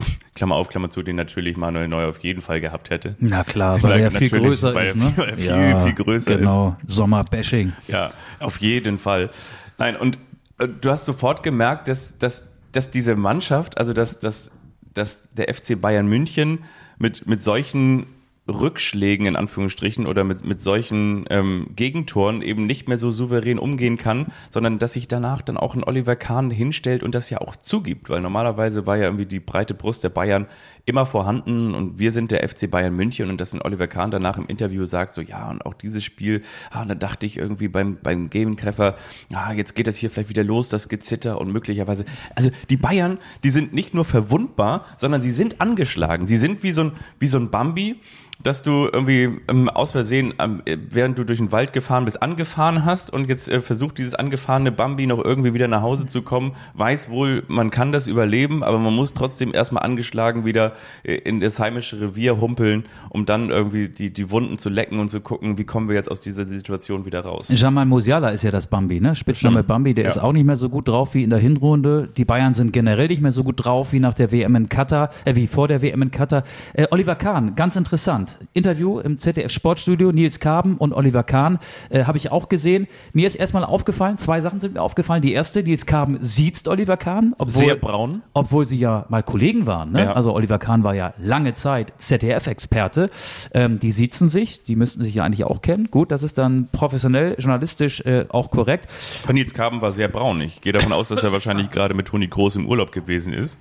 [SPEAKER 2] Klammer auf, Klammer zu, den natürlich Manuel Neuer auf jeden Fall gehabt hätte.
[SPEAKER 3] Na klar, weil, weil er viel größer
[SPEAKER 2] weil
[SPEAKER 3] ist. Ne?
[SPEAKER 2] Weil er viel, ja, viel größer
[SPEAKER 3] genau. ist. Genau, Sommer-Bashing.
[SPEAKER 2] Ja, auf jeden Fall. Nein, und äh, du hast sofort gemerkt, dass, dass, dass diese Mannschaft, also dass, dass dass der FC Bayern München mit, mit solchen Rückschlägen in Anführungsstrichen oder mit, mit solchen ähm, Gegentoren eben nicht mehr so souverän umgehen kann, sondern dass sich danach dann auch ein Oliver Kahn hinstellt und das ja auch zugibt, weil normalerweise war ja irgendwie die breite Brust der Bayern immer vorhanden und wir sind der FC Bayern München und dass ein Oliver Kahn danach im Interview sagt, so ja und auch dieses Spiel, ah, da dachte ich irgendwie beim, beim Gegentreffer, ah, jetzt geht das hier vielleicht wieder los, das Gezitter und möglicherweise, also die Bayern, die sind nicht nur verwundbar, sondern sie sind angeschlagen, sie sind wie so ein, wie so ein Bambi, dass du irgendwie ähm, aus Versehen, ähm, während du durch den Wald gefahren bist, angefahren hast und jetzt äh, versucht dieses angefahrene Bambi noch irgendwie wieder nach Hause zu kommen, weiß wohl, man kann das überleben, aber man muss trotzdem erstmal angeschlagen wieder äh, in das heimische Revier humpeln, um dann irgendwie die, die Wunden zu lecken und zu gucken, wie kommen wir jetzt aus dieser Situation wieder raus.
[SPEAKER 3] Jamal Musiala ist ja das Bambi, ne? Spitzname mhm. Bambi, der ja. ist auch nicht mehr so gut drauf wie in der Hinrunde. Die Bayern sind generell nicht mehr so gut drauf wie nach der WM in Katar, äh, wie vor der WM in Katar. Äh, Oliver Kahn, ganz interessant. Interview im ZDF Sportstudio, Nils Kaben und Oliver Kahn, äh, habe ich auch gesehen. Mir ist erstmal aufgefallen, zwei Sachen sind mir aufgefallen. Die erste, Nils Kaben sieht Oliver Kahn.
[SPEAKER 2] Obwohl, Sehr braun.
[SPEAKER 3] Obwohl sie ja mal Kollegen waren. Ne? Ja. Also Oliver Kahn war ja lange Zeit ZDF-Experte. Ähm, die siezen sich, die müssten sich ja eigentlich auch kennen. Gut, das ist dann professionell, journalistisch äh, auch korrekt.
[SPEAKER 2] Nils Kaben war sehr braun. Ich gehe davon aus, dass er wahrscheinlich gerade mit Toni Groß im Urlaub gewesen ist.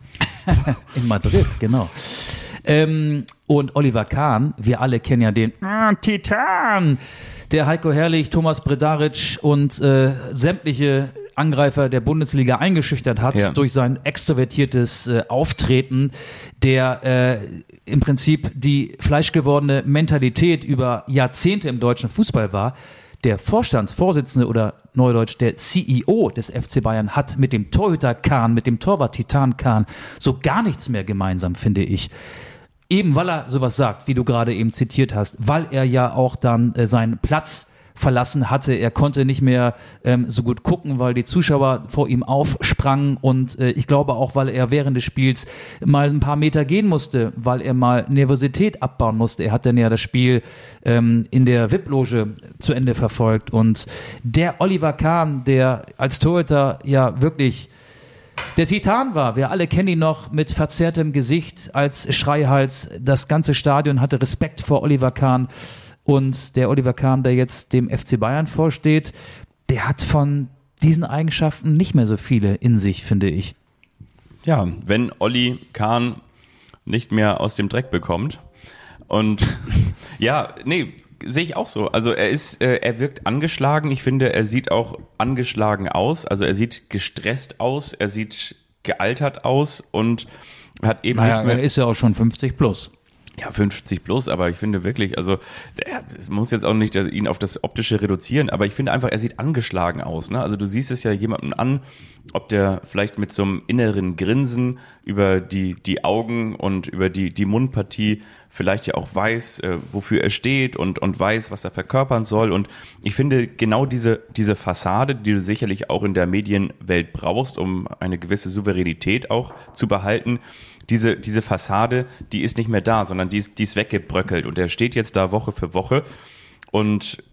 [SPEAKER 3] In Madrid, genau. Ähm, und Oliver Kahn, wir alle kennen ja den ah, Titan, der Heiko Herrlich, Thomas Bredaric und äh, sämtliche Angreifer der Bundesliga eingeschüchtert hat ja. durch sein extrovertiertes äh, Auftreten, der äh, im Prinzip die fleischgewordene Mentalität über Jahrzehnte im deutschen Fußball war. Der Vorstandsvorsitzende oder Neudeutsch der CEO des FC Bayern hat mit dem Torhüter Kahn, mit dem Torwart Titan Kahn so gar nichts mehr gemeinsam, finde ich. Eben weil er sowas sagt, wie du gerade eben zitiert hast, weil er ja auch dann äh, seinen Platz verlassen hatte. Er konnte nicht mehr ähm, so gut gucken, weil die Zuschauer vor ihm aufsprangen und äh, ich glaube auch, weil er während des Spiels mal ein paar Meter gehen musste, weil er mal Nervosität abbauen musste. Er hat dann ja das Spiel ähm, in der VIP-Loge zu Ende verfolgt und der Oliver Kahn, der als Torhüter ja wirklich der Titan war, wir alle kennen ihn noch mit verzerrtem Gesicht als Schreihals. Das ganze Stadion hatte Respekt vor Oliver Kahn. Und der Oliver Kahn, der jetzt dem FC Bayern vorsteht, der hat von diesen Eigenschaften nicht mehr so viele in sich, finde ich.
[SPEAKER 2] Ja, wenn Olli Kahn nicht mehr aus dem Dreck bekommt und ja, nee, sehe ich auch so. Also er ist, äh, er wirkt angeschlagen. Ich finde, er sieht auch angeschlagen aus. Also er sieht gestresst aus, er sieht gealtert aus und hat eben
[SPEAKER 3] naja,
[SPEAKER 2] nicht mehr.
[SPEAKER 3] Er ist ja auch schon 50 plus.
[SPEAKER 2] Ja, 50 plus, aber ich finde wirklich, also es muss jetzt auch nicht ihn auf das Optische reduzieren, aber ich finde einfach, er sieht angeschlagen aus. Ne? Also du siehst es ja jemandem an, ob der vielleicht mit so einem inneren Grinsen über die, die Augen und über die, die Mundpartie vielleicht ja auch weiß, äh, wofür er steht und, und weiß, was er verkörpern soll. Und ich finde genau diese, diese Fassade, die du sicherlich auch in der Medienwelt brauchst, um eine gewisse Souveränität auch zu behalten, diese, diese Fassade, die ist nicht mehr da, sondern die ist, die ist weggebröckelt. Und er steht jetzt da Woche für Woche und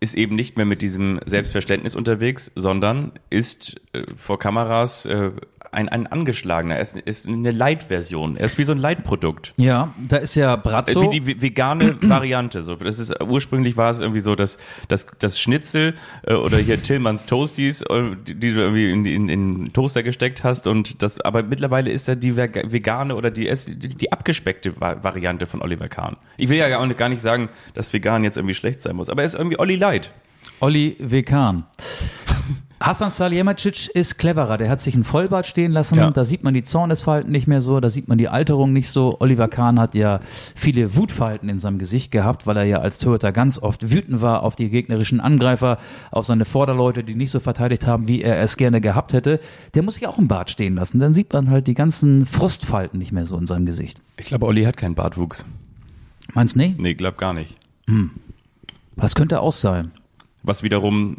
[SPEAKER 2] ist eben nicht mehr mit diesem Selbstverständnis unterwegs, sondern ist äh, vor Kameras äh, ein, ein angeschlagener. Er ist, ist eine Light-Version. Er ist wie so ein Light-Produkt.
[SPEAKER 3] Ja, da ist ja Brazzo.
[SPEAKER 2] Wie die vegane Variante. So, das ist ursprünglich war es irgendwie so, dass das, das Schnitzel äh, oder hier Tillmanns Toasties, äh, die, die, du irgendwie in, in, in den Toaster gesteckt hast und das. Aber mittlerweile ist ja die vegane oder die die abgespeckte Variante von Oliver Kahn. Ich will ja gar nicht sagen, dass vegan jetzt irgendwie schlecht sein muss, aber er ist irgendwie Olli Light.
[SPEAKER 3] Olli Vegan. Hasan Salihamidzic ist cleverer. Der hat sich ein Vollbart stehen lassen. Ja. Da sieht man die Zornesfalten nicht mehr so. Da sieht man die Alterung nicht so. Oliver Kahn hat ja viele Wutfalten in seinem Gesicht gehabt, weil er ja als Torhüter ganz oft wütend war auf die gegnerischen Angreifer, auf seine Vorderleute, die nicht so verteidigt haben, wie er es gerne gehabt hätte. Der muss sich auch ein Bart stehen lassen. Dann sieht man halt die ganzen Frustfalten nicht mehr so in seinem Gesicht.
[SPEAKER 2] Ich glaube, Olli hat keinen Bartwuchs.
[SPEAKER 3] Meinst du nicht?
[SPEAKER 2] Nee, glaub gar nicht.
[SPEAKER 3] Hm. Was könnte auch sein?
[SPEAKER 2] Was wiederum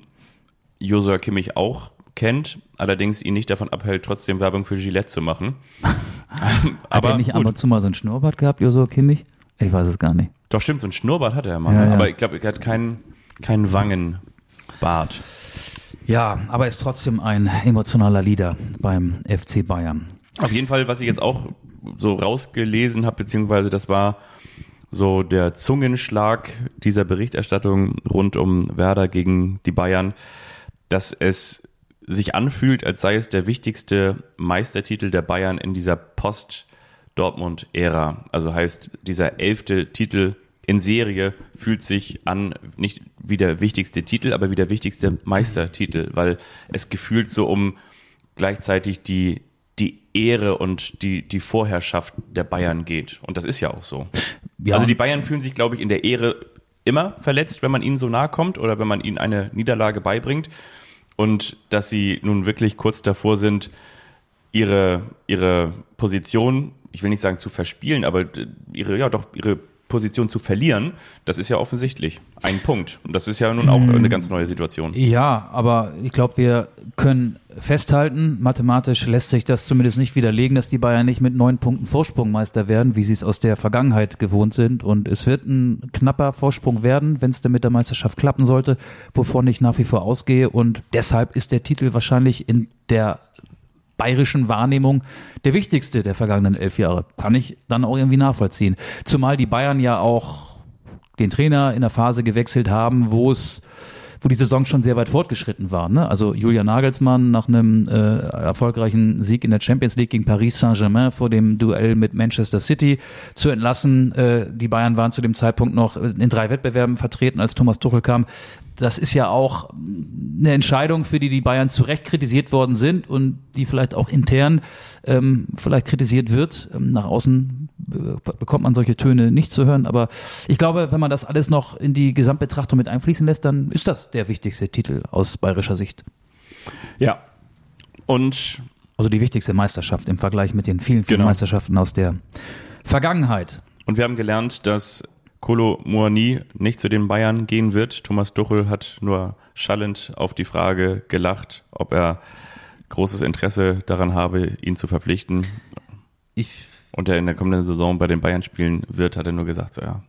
[SPEAKER 2] Josua Kimmich auch kennt, allerdings ihn nicht davon abhält, trotzdem Werbung für Gillette zu machen.
[SPEAKER 3] hat er nicht ab und zu mal so ein Schnurrbart gehabt, Josua Kimmich? Ich weiß es gar nicht.
[SPEAKER 2] Doch, stimmt, so ein Schnurrbart hat er mal. Ja, ja. Aber ich glaube, er hat keinen kein Wangenbart.
[SPEAKER 3] Ja, aber ist trotzdem ein emotionaler Leader beim FC Bayern.
[SPEAKER 2] Auf jeden Fall, was ich jetzt auch so rausgelesen habe, beziehungsweise das war so der Zungenschlag dieser Berichterstattung rund um Werder gegen die Bayern dass es sich anfühlt, als sei es der wichtigste Meistertitel der Bayern in dieser Post-Dortmund-Ära. Also heißt, dieser elfte Titel in Serie fühlt sich an, nicht wie der wichtigste Titel, aber wie der wichtigste Meistertitel, weil es gefühlt so um gleichzeitig die, die Ehre und die, die Vorherrschaft der Bayern geht. Und das ist ja auch so. Ja. Also die Bayern fühlen sich, glaube ich, in der Ehre immer verletzt, wenn man ihnen so nahe kommt oder wenn man ihnen eine Niederlage beibringt und dass sie nun wirklich kurz davor sind, ihre, ihre Position, ich will nicht sagen zu verspielen, aber ihre, ja doch, ihre Position zu verlieren, das ist ja offensichtlich ein Punkt. Und das ist ja nun auch mm. eine ganz neue Situation.
[SPEAKER 3] Ja, aber ich glaube, wir können festhalten, mathematisch lässt sich das zumindest nicht widerlegen, dass die Bayern nicht mit neun Punkten Vorsprung Meister werden, wie sie es aus der Vergangenheit gewohnt sind. Und es wird ein knapper Vorsprung werden, wenn es denn mit der Meisterschaft klappen sollte, wovon ich nach wie vor ausgehe. Und deshalb ist der Titel wahrscheinlich in der bayerischen Wahrnehmung der wichtigste der vergangenen elf Jahre. Kann ich dann auch irgendwie nachvollziehen. Zumal die Bayern ja auch den Trainer in der Phase gewechselt haben, wo es wo die Saison schon sehr weit fortgeschritten war. Ne? Also Julian Nagelsmann nach einem äh, erfolgreichen Sieg in der Champions League gegen Paris Saint-Germain vor dem Duell mit Manchester City zu entlassen. Äh, die Bayern waren zu dem Zeitpunkt noch in drei Wettbewerben vertreten, als Thomas Tuchel kam das ist ja auch eine Entscheidung, für die die Bayern zu Recht kritisiert worden sind und die vielleicht auch intern ähm, vielleicht kritisiert wird. Ähm, nach außen bekommt man solche Töne nicht zu hören. Aber ich glaube, wenn man das alles noch in die Gesamtbetrachtung mit einfließen lässt, dann ist das der wichtigste Titel aus bayerischer Sicht.
[SPEAKER 2] Ja. Und
[SPEAKER 3] also die wichtigste Meisterschaft im Vergleich mit den vielen, vielen genau. Meisterschaften aus der Vergangenheit.
[SPEAKER 2] Und wir haben gelernt, dass Kolo Moani nicht zu den Bayern gehen wird. Thomas Duchel hat nur schallend auf die Frage gelacht, ob er großes Interesse daran habe, ihn zu verpflichten. Ich und er in der kommenden Saison bei den Bayern spielen wird, hat er nur gesagt, so ja.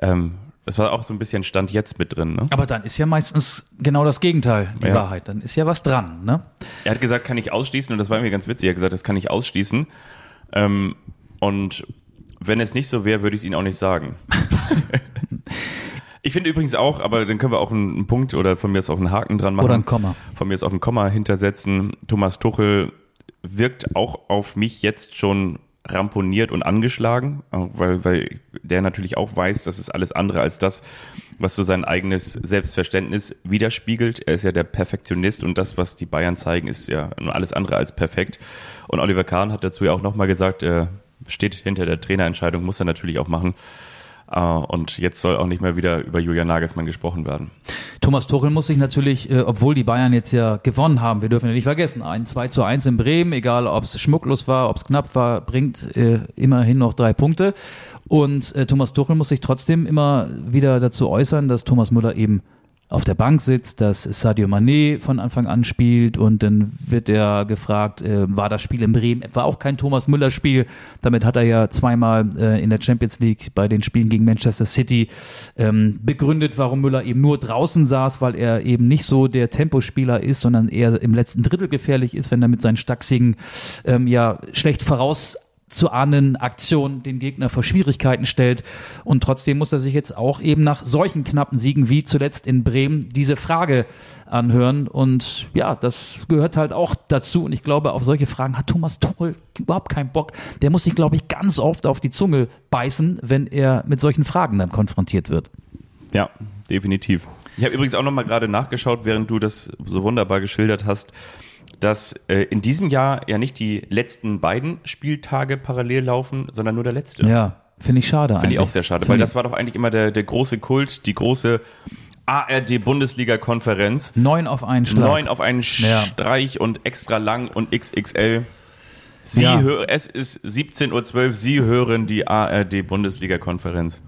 [SPEAKER 2] Ähm, das war auch so ein bisschen Stand jetzt mit drin. Ne?
[SPEAKER 3] Aber dann ist ja meistens genau das Gegenteil, die ja. Wahrheit. Dann ist ja was dran. Ne?
[SPEAKER 2] Er hat gesagt, kann ich ausschließen, und das war mir ganz witzig. Er hat gesagt, das kann ich ausschließen. Ähm, und wenn es nicht so wäre, würde ich es Ihnen auch nicht sagen. ich finde übrigens auch, aber dann können wir auch einen Punkt oder von mir ist auch einen Haken dran machen.
[SPEAKER 3] Oder ein Komma.
[SPEAKER 2] Von mir ist auch ein Komma hintersetzen. Thomas Tuchel wirkt auch auf mich jetzt schon ramponiert und angeschlagen, weil, weil der natürlich auch weiß, dass es alles andere als das, was so sein eigenes Selbstverständnis widerspiegelt. Er ist ja der Perfektionist und das, was die Bayern zeigen, ist ja alles andere als perfekt. Und Oliver Kahn hat dazu ja auch nochmal gesagt, äh, steht hinter der Trainerentscheidung, muss er natürlich auch machen. Äh, und jetzt soll auch nicht mehr wieder über Julian Nagelsmann gesprochen werden.
[SPEAKER 3] Thomas Tuchel muss sich natürlich, äh, obwohl die Bayern jetzt ja gewonnen haben, wir dürfen ja nicht vergessen, ein 2 zu 1 in Bremen, egal ob es schmucklos war, ob es knapp war, bringt äh, immerhin noch drei Punkte. Und Thomas Tuchel muss sich trotzdem immer wieder dazu äußern, dass Thomas Müller eben auf der Bank sitzt, dass Sadio Mané von Anfang an spielt und dann wird er gefragt, äh, war das Spiel in Bremen etwa auch kein Thomas Müller Spiel? Damit hat er ja zweimal äh, in der Champions League bei den Spielen gegen Manchester City ähm, begründet, warum Müller eben nur draußen saß, weil er eben nicht so der Tempospieler ist, sondern eher im letzten Drittel gefährlich ist, wenn er mit seinen Stachsigen ähm, ja schlecht voraus zu ahnen Aktion den Gegner vor Schwierigkeiten stellt. Und trotzdem muss er sich jetzt auch eben nach solchen knappen Siegen wie zuletzt in Bremen diese Frage anhören. Und ja, das gehört halt auch dazu. Und ich glaube, auf solche Fragen hat Thomas Tuchel überhaupt keinen Bock. Der muss sich, glaube ich, ganz oft auf die Zunge beißen, wenn er mit solchen Fragen dann konfrontiert wird.
[SPEAKER 2] Ja, definitiv. Ich habe übrigens auch noch mal gerade nachgeschaut, während du das so wunderbar geschildert hast dass äh, in diesem Jahr ja nicht die letzten beiden Spieltage parallel laufen, sondern nur der letzte.
[SPEAKER 3] Ja, finde ich schade.
[SPEAKER 2] Finde ich auch sehr schade, weil das war doch eigentlich immer der, der große Kult, die große ARD-Bundesliga-Konferenz.
[SPEAKER 3] Neun auf einen Schlag.
[SPEAKER 2] Neun auf einen ja. Streich und extra lang und XXL. Sie ja. es ist 17.12 Uhr, Sie hören die ARD-Bundesliga-Konferenz.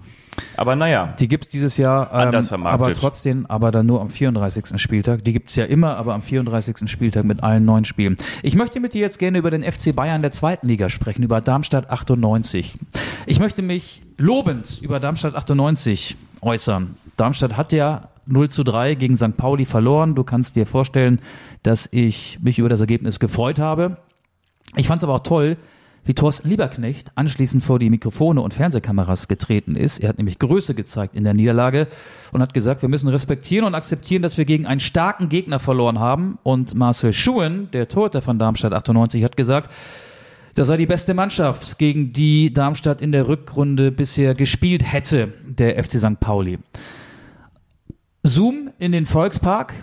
[SPEAKER 2] Aber naja.
[SPEAKER 3] Die gibt es dieses Jahr, ähm, anders vermarktet. aber trotzdem, aber dann nur am 34. Spieltag. Die gibt es ja immer, aber am 34. Spieltag mit allen neun Spielen. Ich möchte mit dir jetzt gerne über den FC Bayern der zweiten Liga sprechen, über Darmstadt 98. Ich möchte mich lobend über Darmstadt 98 äußern. Darmstadt hat ja 0 zu 3 gegen St. Pauli verloren. Du kannst dir vorstellen, dass ich mich über das Ergebnis gefreut habe. Ich fand es aber auch toll, wie Thorsten Lieberknecht anschließend vor die Mikrofone und Fernsehkameras getreten ist. Er hat nämlich Größe gezeigt in der Niederlage und hat gesagt, wir müssen respektieren und akzeptieren, dass wir gegen einen starken Gegner verloren haben. Und Marcel Schuhen, der Torhüter von Darmstadt 98, hat gesagt, das sei die beste Mannschaft, gegen die Darmstadt in der Rückrunde bisher gespielt hätte, der FC St. Pauli. Zoom in den Volkspark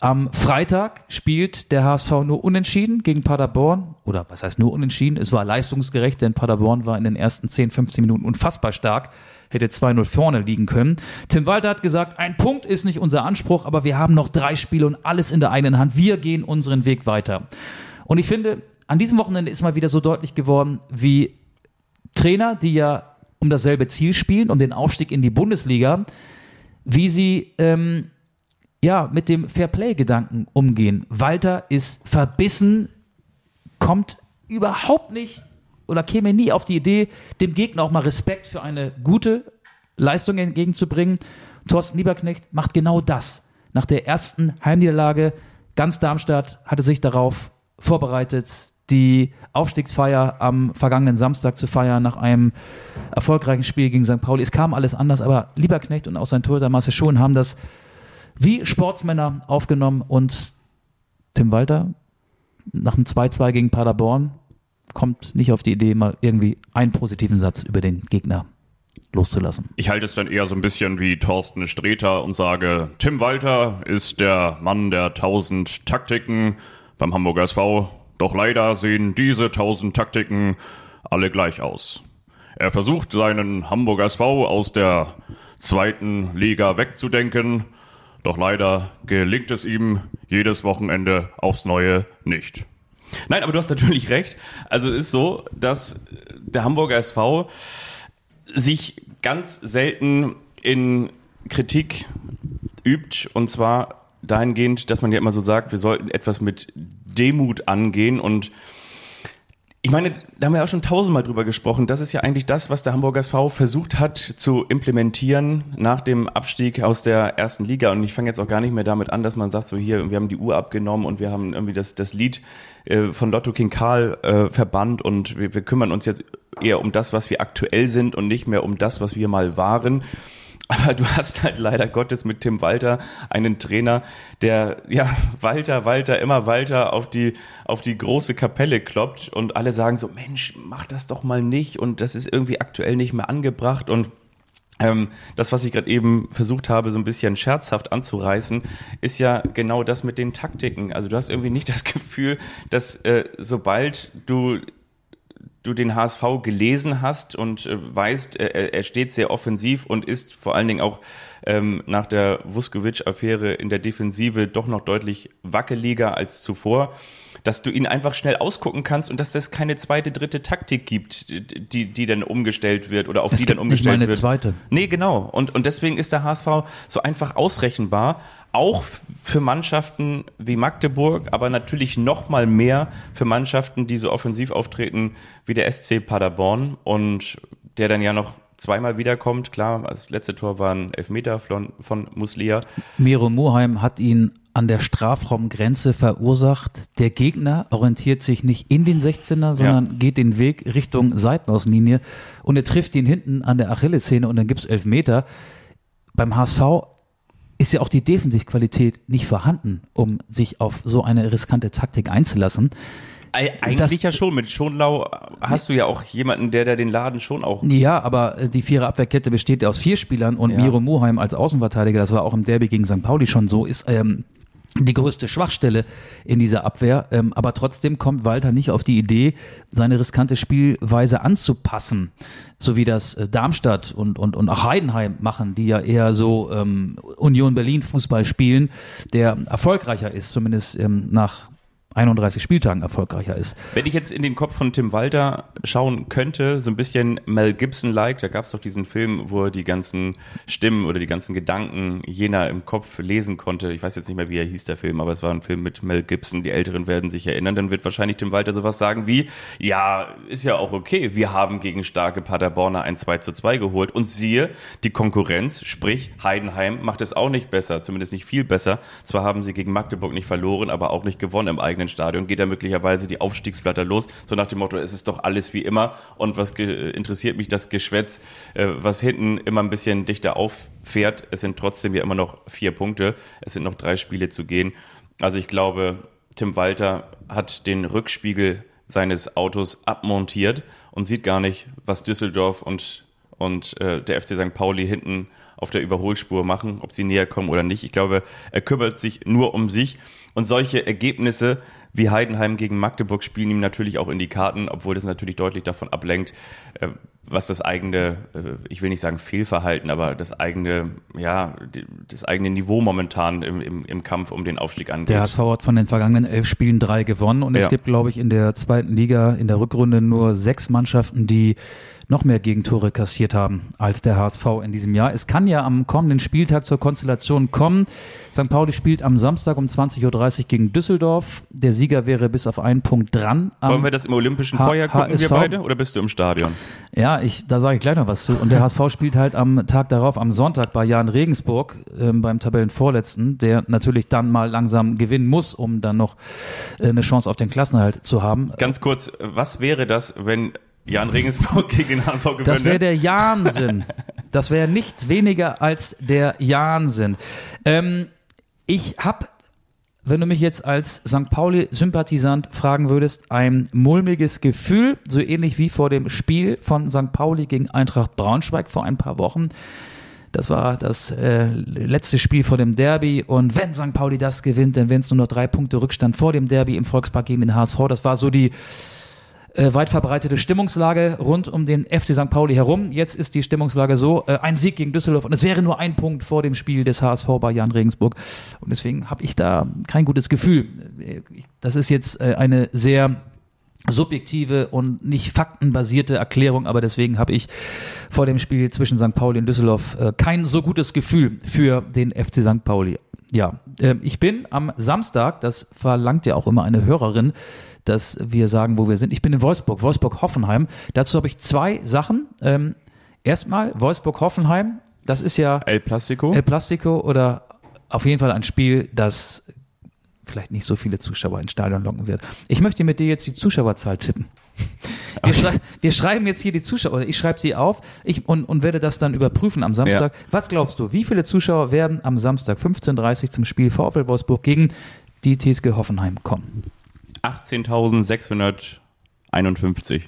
[SPEAKER 3] am Freitag spielt der HSV nur unentschieden gegen Paderborn. Oder was heißt nur unentschieden? Es war leistungsgerecht, denn Paderborn war in den ersten 10, 15 Minuten unfassbar stark. Hätte 2-0 vorne liegen können. Tim Walter hat gesagt, ein Punkt ist nicht unser Anspruch, aber wir haben noch drei Spiele und alles in der eigenen Hand. Wir gehen unseren Weg weiter. Und ich finde, an diesem Wochenende ist mal wieder so deutlich geworden, wie Trainer, die ja um dasselbe Ziel spielen, um den Aufstieg in die Bundesliga, wie sie ähm, ja, mit dem Fairplay-Gedanken umgehen. Walter ist verbissen, kommt überhaupt nicht oder käme nie auf die Idee, dem Gegner auch mal Respekt für eine gute Leistung entgegenzubringen. Thorsten Lieberknecht macht genau das. Nach der ersten Heimniederlage ganz Darmstadt hatte sich darauf vorbereitet, die Aufstiegsfeier am vergangenen Samstag zu feiern nach einem erfolgreichen Spiel gegen St. Pauli. Es kam alles anders, aber Lieberknecht und auch sein Torhüter Marcel Schoen haben das wie Sportsmänner aufgenommen und Tim Walter nach einem 2-2 gegen Paderborn kommt nicht auf die Idee, mal irgendwie einen positiven Satz über den Gegner loszulassen.
[SPEAKER 2] Ich halte es dann eher so ein bisschen wie Thorsten Streter und sage, Tim Walter ist der Mann der tausend Taktiken beim Hamburger SV. Doch leider sehen diese tausend Taktiken alle gleich aus. Er versucht seinen Hamburger SV aus der zweiten Liga wegzudenken doch leider gelingt es ihm jedes Wochenende aufs Neue nicht. Nein, aber du hast natürlich recht. Also es ist so, dass der Hamburger SV sich ganz selten in Kritik übt und zwar dahingehend, dass man ja immer so sagt, wir sollten etwas mit Demut angehen und ich meine, da haben wir auch schon tausendmal drüber gesprochen. Das ist ja eigentlich das, was der Hamburger SV versucht hat zu implementieren nach dem Abstieg aus der ersten Liga. Und ich fange jetzt auch gar nicht mehr damit an, dass man sagt, so hier, wir haben die Uhr abgenommen und wir haben irgendwie das, das Lied äh, von Lotto King Karl äh, verbannt und wir, wir kümmern uns jetzt eher um das, was wir aktuell sind und nicht mehr um das, was wir mal waren. Aber du hast halt leider Gottes mit Tim Walter einen Trainer, der ja Walter, Walter, immer Walter auf die auf die große Kapelle kloppt und alle sagen so Mensch, mach das doch mal nicht und das ist irgendwie aktuell nicht mehr angebracht und ähm, das, was ich gerade eben versucht habe, so ein bisschen scherzhaft anzureißen, ist ja genau das mit den Taktiken. Also du hast irgendwie nicht das Gefühl, dass äh, sobald du du den HSV gelesen hast und äh, weißt, er, er steht sehr offensiv und ist vor allen Dingen auch ähm, nach der Vuskovic-Affäre in der Defensive doch noch deutlich wackeliger als zuvor dass du ihn einfach schnell ausgucken kannst und dass das keine zweite, dritte Taktik gibt, die, die dann umgestellt wird oder auf
[SPEAKER 3] es
[SPEAKER 2] die dann umgestellt
[SPEAKER 3] nicht mal eine
[SPEAKER 2] wird.
[SPEAKER 3] zweite.
[SPEAKER 2] Nee, genau. Und, und deswegen ist der HSV so einfach ausrechenbar, auch für Mannschaften wie Magdeburg, aber natürlich noch mal mehr für Mannschaften, die so offensiv auftreten wie der SC Paderborn und der dann ja noch zweimal wiederkommt. Klar, das letzte Tor war ein Elfmeter von, von Muslia.
[SPEAKER 3] Miro Moheim hat ihn an der Strafraumgrenze verursacht. Der Gegner orientiert sich nicht in den 16er, sondern geht den Weg Richtung Seitenauslinie und er trifft ihn hinten an der Achillessehne und dann gibt's Elfmeter. Beim HSV ist ja auch die Defensivqualität nicht vorhanden, um sich auf so eine riskante Taktik einzulassen.
[SPEAKER 2] Ei- Eigentlich
[SPEAKER 3] Das-
[SPEAKER 2] ja schon. Mit Schonlau hast du ja auch jemanden, der, der den Laden schon auch
[SPEAKER 3] Ja, aber äh, die vierer Abwehrkette besteht ja aus vier Spielern und
[SPEAKER 2] Ja.
[SPEAKER 3] Miro Moheim als Außenverteidiger, das war auch im Derby gegen St. Pauli schon so, ist ähm, die größte Schwachstelle in dieser Abwehr. Ähm, aber trotzdem kommt Walter nicht auf die Idee, seine riskante Spielweise anzupassen, so wie das äh, Darmstadt und, und, und auch Heidenheim machen, die ja eher so ähm, Union Berlin Fußball spielen, der erfolgreicher ist, zumindest ähm, nach 31 Spieltagen erfolgreicher ist.
[SPEAKER 2] Wenn ich jetzt in den Kopf von Tim Walter schauen könnte, so ein bisschen Mel Gibson-like, da gab es doch diesen Film, wo er die ganzen Stimmen oder die ganzen Gedanken jener im Kopf lesen konnte. Ich weiß jetzt nicht mehr, wie er hieß, der Film, aber es war ein Film mit Mel Gibson. Die Älteren werden sich erinnern. Dann wird wahrscheinlich Tim Walter sowas sagen wie, ja, ist ja auch okay, wir haben gegen starke Paderborner ein 2 zu 2 geholt und siehe, die Konkurrenz, sprich Heidenheim, macht es auch nicht besser, zumindest nicht viel besser. Zwar haben sie gegen Magdeburg nicht verloren, aber auch nicht gewonnen im eigenen Stadion. Geht da möglicherweise die Aufstiegsblätter los, so nach dem Motto, es ist doch alles wie immer und was interessiert mich das Geschwätz, äh, was hinten immer ein bisschen dichter auffährt. Es sind trotzdem ja immer noch vier Punkte, es sind noch drei Spiele zu gehen. Also ich glaube, Tim Walter hat den Rückspiegel seines Autos abmontiert und sieht gar nicht, was Düsseldorf und, und äh, der FC St. Pauli hinten auf der Überholspur machen, ob sie näher kommen oder nicht. Ich glaube, er kümmert sich nur um sich und solche Ergebnisse wie Heidenheim gegen Magdeburg spielen ihm natürlich auch in die Karten, obwohl das natürlich deutlich davon ablenkt, äh, was das eigene, äh, ich will nicht sagen Fehlverhalten, aber das eigene, ja, das eigene Niveau momentan im, im, im Kampf um den Aufstieg angeht.
[SPEAKER 3] Der HSV hat von den vergangenen elf Spielen drei gewonnen und es
[SPEAKER 2] Ja.
[SPEAKER 3] gibt, glaube ich, in der zweiten Liga in der Rückrunde nur sechs Mannschaften, die noch mehr Gegentore kassiert haben als der HSV in diesem Jahr. Es kann ja am kommenden Spieltag zur Konstellation kommen. St. Pauli spielt am Samstag um 20.30 Uhr gegen Düsseldorf. Der Sieger wäre bis auf einen Punkt dran.
[SPEAKER 2] Wollen wir das im Olympischen
[SPEAKER 3] H-
[SPEAKER 2] Feuer gucken,
[SPEAKER 3] HSV?
[SPEAKER 2] wir beide, oder bist du im Stadion?
[SPEAKER 3] Ja, ich, da sage ich gleich noch was zu. Und der HSV spielt halt am Tag darauf, am Sonntag bei Jan Regensburg, ähm, beim Tabellenvorletzten, der natürlich dann mal langsam gewinnen muss, um dann noch äh, eine Chance auf den Klassenerhalt zu haben.
[SPEAKER 2] Ganz kurz, was wäre das, wenn Jan Regensburg gegen den HSV gewinnt?
[SPEAKER 3] Das wäre der Jahnsinn. Das wäre nichts weniger als der Jahnsinn. Ähm, ich habe, wenn du mich jetzt als St. Pauli-Sympathisant fragen würdest, ein mulmiges Gefühl, so ähnlich wie vor dem Spiel von St. Pauli gegen Eintracht Braunschweig vor ein paar Wochen. Das war das äh, letzte Spiel vor dem Derby. Und wenn St. Pauli das gewinnt, dann wären es nur noch drei Punkte Rückstand vor dem Derby im Volkspark gegen den HSV. Das war so die äh, weit verbreitete Stimmungslage rund um den FC St. Pauli herum. Jetzt ist die Stimmungslage so, äh, ein Sieg gegen Düsseldorf und es wäre nur ein Punkt vor dem Spiel des HSV bei Jan Regensburg. Und deswegen habe ich da kein gutes Gefühl. Äh, Das ist jetzt äh, eine sehr subjektive und nicht faktenbasierte Erklärung, aber deswegen habe ich vor dem Spiel zwischen St. Pauli und Düsseldorf äh, kein so gutes Gefühl für den FC St. Pauli. Ja, ähm, ich bin am Samstag, das verlangt ja auch immer eine Hörerin, dass wir sagen, wo wir sind. Ich bin in Wolfsburg, Wolfsburg-Hoffenheim. Dazu habe ich zwei Sachen. Ähm, erstmal Wolfsburg-Hoffenheim. Das ist ja
[SPEAKER 2] El Plastico?
[SPEAKER 3] El Plastico oder auf jeden Fall ein Spiel, das vielleicht nicht so viele Zuschauer ins Stadion locken wird. Ich möchte mit dir jetzt die Zuschauerzahl tippen. Wir, schrei wir schreiben jetzt hier die Zuschauer, oder ich schreibe sie auf ich, und, und werde das dann überprüfen am Samstag. Was glaubst du, wie viele Zuschauer werden am Samstag 15.30 Uhr zum Spiel VfL Wolfsburg gegen die TSG Hoffenheim kommen?
[SPEAKER 2] 18.651.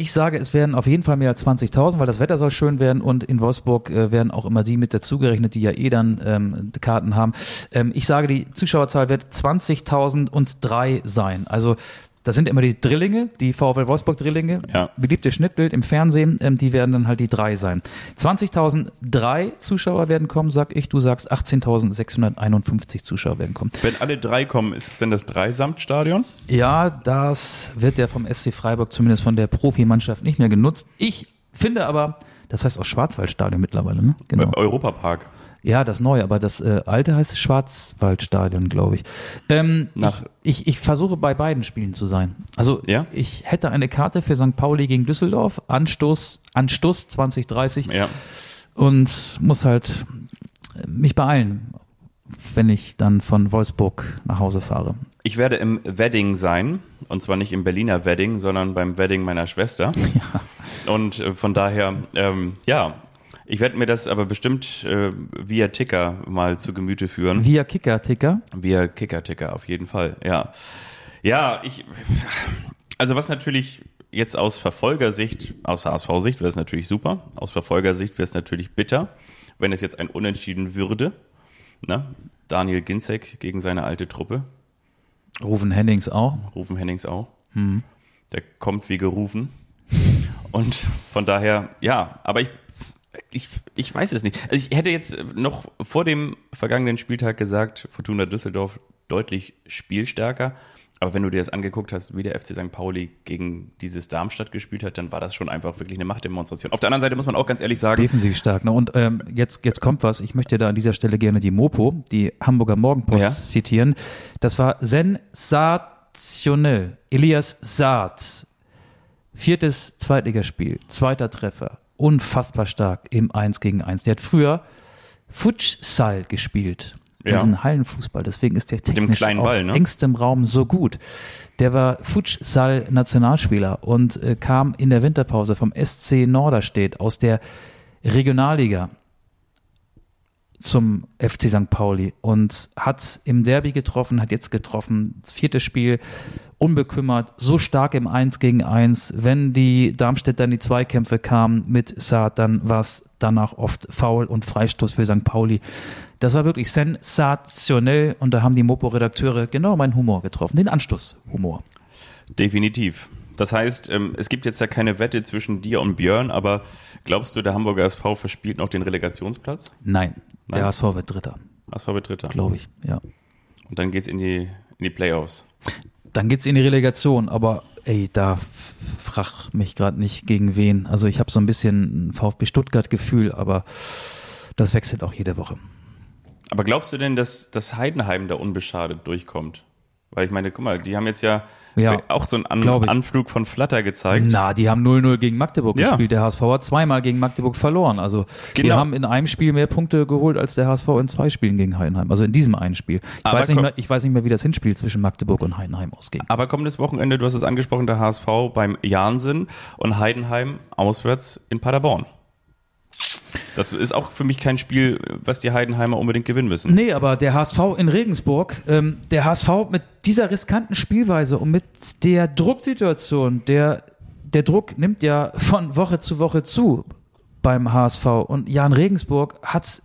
[SPEAKER 3] Ich sage, es werden auf jeden Fall mehr als 20.000, weil das Wetter soll schön werden und in Wolfsburg äh, werden auch immer die mit dazugerechnet, die ja eh dann ähm, Karten haben. Ähm, ich sage, die Zuschauerzahl wird 20.003 sein. Also das sind immer die Drillinge, die VfL Wolfsburg Drillinge,
[SPEAKER 2] Ja.
[SPEAKER 3] beliebtes Schnittbild im Fernsehen, ähm, die werden dann halt die drei sein. 20.003 Zuschauer werden kommen, sag ich, du sagst 18.651 Zuschauer werden kommen.
[SPEAKER 2] Wenn alle drei kommen, ist es denn das Dreisamtstadion?
[SPEAKER 3] Ja, das wird ja vom SC Freiburg zumindest von der Profimannschaft nicht mehr genutzt. Ich finde aber, das heißt auch Schwarzwaldstadion mittlerweile, ne? Genau.
[SPEAKER 2] Europapark.
[SPEAKER 3] Ja, das neue, aber das äh, alte heißt Schwarzwaldstadion, glaube ich. Ähm,
[SPEAKER 2] Nach-
[SPEAKER 3] ich. Ich ich versuche bei beiden Spielen zu sein. Also
[SPEAKER 2] Ja?
[SPEAKER 3] ich hätte eine Karte für St. Pauli gegen Düsseldorf, Anstoß, Anstoß 2030
[SPEAKER 2] Ja.
[SPEAKER 3] und muss halt äh, mich beeilen, wenn ich dann von Wolfsburg nach Hause fahre.
[SPEAKER 2] Ich werde im Wedding sein. Und zwar nicht im Berliner Wedding, sondern beim Wedding meiner Schwester. Und äh, von daher, ähm, ja, ich werde mir das aber bestimmt äh, via Ticker mal zu Gemüte führen.
[SPEAKER 3] Via Kicker-Ticker.
[SPEAKER 2] Via Kicker-Ticker, auf jeden Fall, ja. Ja, ich, also was natürlich jetzt aus Verfolgersicht, aus HSV-Sicht wäre es natürlich super. Aus Verfolgersicht wäre es natürlich bitter, wenn es jetzt ein Unentschieden würde. Ne? Daniel Ginzek gegen seine alte Truppe.
[SPEAKER 3] Rufen Hennings auch.
[SPEAKER 2] Rufen Hennings auch. Der kommt wie gerufen. Und von daher, ja, aber ich, ich, ich weiß es nicht. Also ich hätte jetzt noch vor dem vergangenen Spieltag gesagt, Fortuna Düsseldorf deutlich spielstärker. Aber wenn du dir das angeguckt hast, wie der FC St. Pauli gegen dieses Darmstadt gespielt hat, dann war das schon einfach wirklich eine Machtdemonstration. Auf der anderen Seite muss man auch ganz ehrlich sagen,
[SPEAKER 3] Defensiv stark. Ne? Und ähm, jetzt, jetzt kommt was. Ich möchte da an dieser Stelle gerne die Mopo, die Hamburger Morgenpost,
[SPEAKER 2] Ja.
[SPEAKER 3] zitieren. Das war sensationell. Elias Saad, viertes Zweitligaspiel, zweiter Treffer. Unfassbar stark im 1 gegen 1. Der hat früher Futsal gespielt.
[SPEAKER 2] Ja.
[SPEAKER 3] Diesen Hallenfußball. Deswegen ist der technisch auf
[SPEAKER 2] Ball, ne?
[SPEAKER 3] engstem Raum so gut. Der war Futsal-Nationalspieler und äh, kam in der Winterpause vom SC Norderstedt aus der Regionalliga zum FC St. Pauli und hat im Derby getroffen, hat jetzt getroffen, das vierte Spiel, unbekümmert, so stark im 1 gegen 1. Wenn die Darmstädter in die Zweikämpfe kamen mit Saad, dann war es danach oft Foul und Freistoß für St. Pauli. Das war wirklich sensationell und da haben die Mopo-Redakteure genau meinen Humor getroffen, den Anstoßhumor.
[SPEAKER 2] definitiv. Das heißt, ähm, es gibt jetzt ja keine Wette zwischen dir und Björn, aber glaubst du, der Hamburger SV verspielt noch den Relegationsplatz?
[SPEAKER 3] Nein, der
[SPEAKER 2] Nein.
[SPEAKER 3] HSV wird Dritter,
[SPEAKER 2] HSV wird Dritter.
[SPEAKER 3] glaube ich, ja.
[SPEAKER 2] Und dann geht's in die, in die Playoffs.
[SPEAKER 3] Dann geht's in die Relegation, aber ey, da frag mich gerade nicht gegen wen. Also ich habe so ein bisschen ein VfB Stuttgart-Gefühl, aber das wechselt auch jede Woche.
[SPEAKER 2] Aber glaubst du denn, dass, dass Heidenheim da unbeschadet durchkommt? Weil ich meine, guck mal, die haben jetzt ja,
[SPEAKER 3] Ja,
[SPEAKER 2] auch so einen An. Anflug von Flatter gezeigt.
[SPEAKER 3] Na, die haben 0-0 gegen Magdeburg
[SPEAKER 2] Ja.
[SPEAKER 3] gespielt. Der HSV hat zweimal gegen Magdeburg verloren. Also die
[SPEAKER 2] Genau.
[SPEAKER 3] haben in einem Spiel mehr Punkte geholt als der HSV in zwei Spielen gegen Heidenheim. Also in diesem einen Spiel. Ich,
[SPEAKER 2] Aber
[SPEAKER 3] weiß nicht, mehr, ich weiß nicht mehr, wie das Hinspiel zwischen Magdeburg und Heidenheim ausging.
[SPEAKER 2] Aber kommendes Wochenende, du hast es angesprochen, der HSV beim Jansen und Heidenheim auswärts in Paderborn. Das ist auch für mich kein Spiel, was die Heidenheimer unbedingt gewinnen müssen.
[SPEAKER 3] Nee, aber der HSV in Regensburg, ähm, der HSV mit dieser riskanten Spielweise und mit der Drucksituation, der, der Druck nimmt ja von Woche zu Woche zu beim HSV. Und Jan Regensburg hat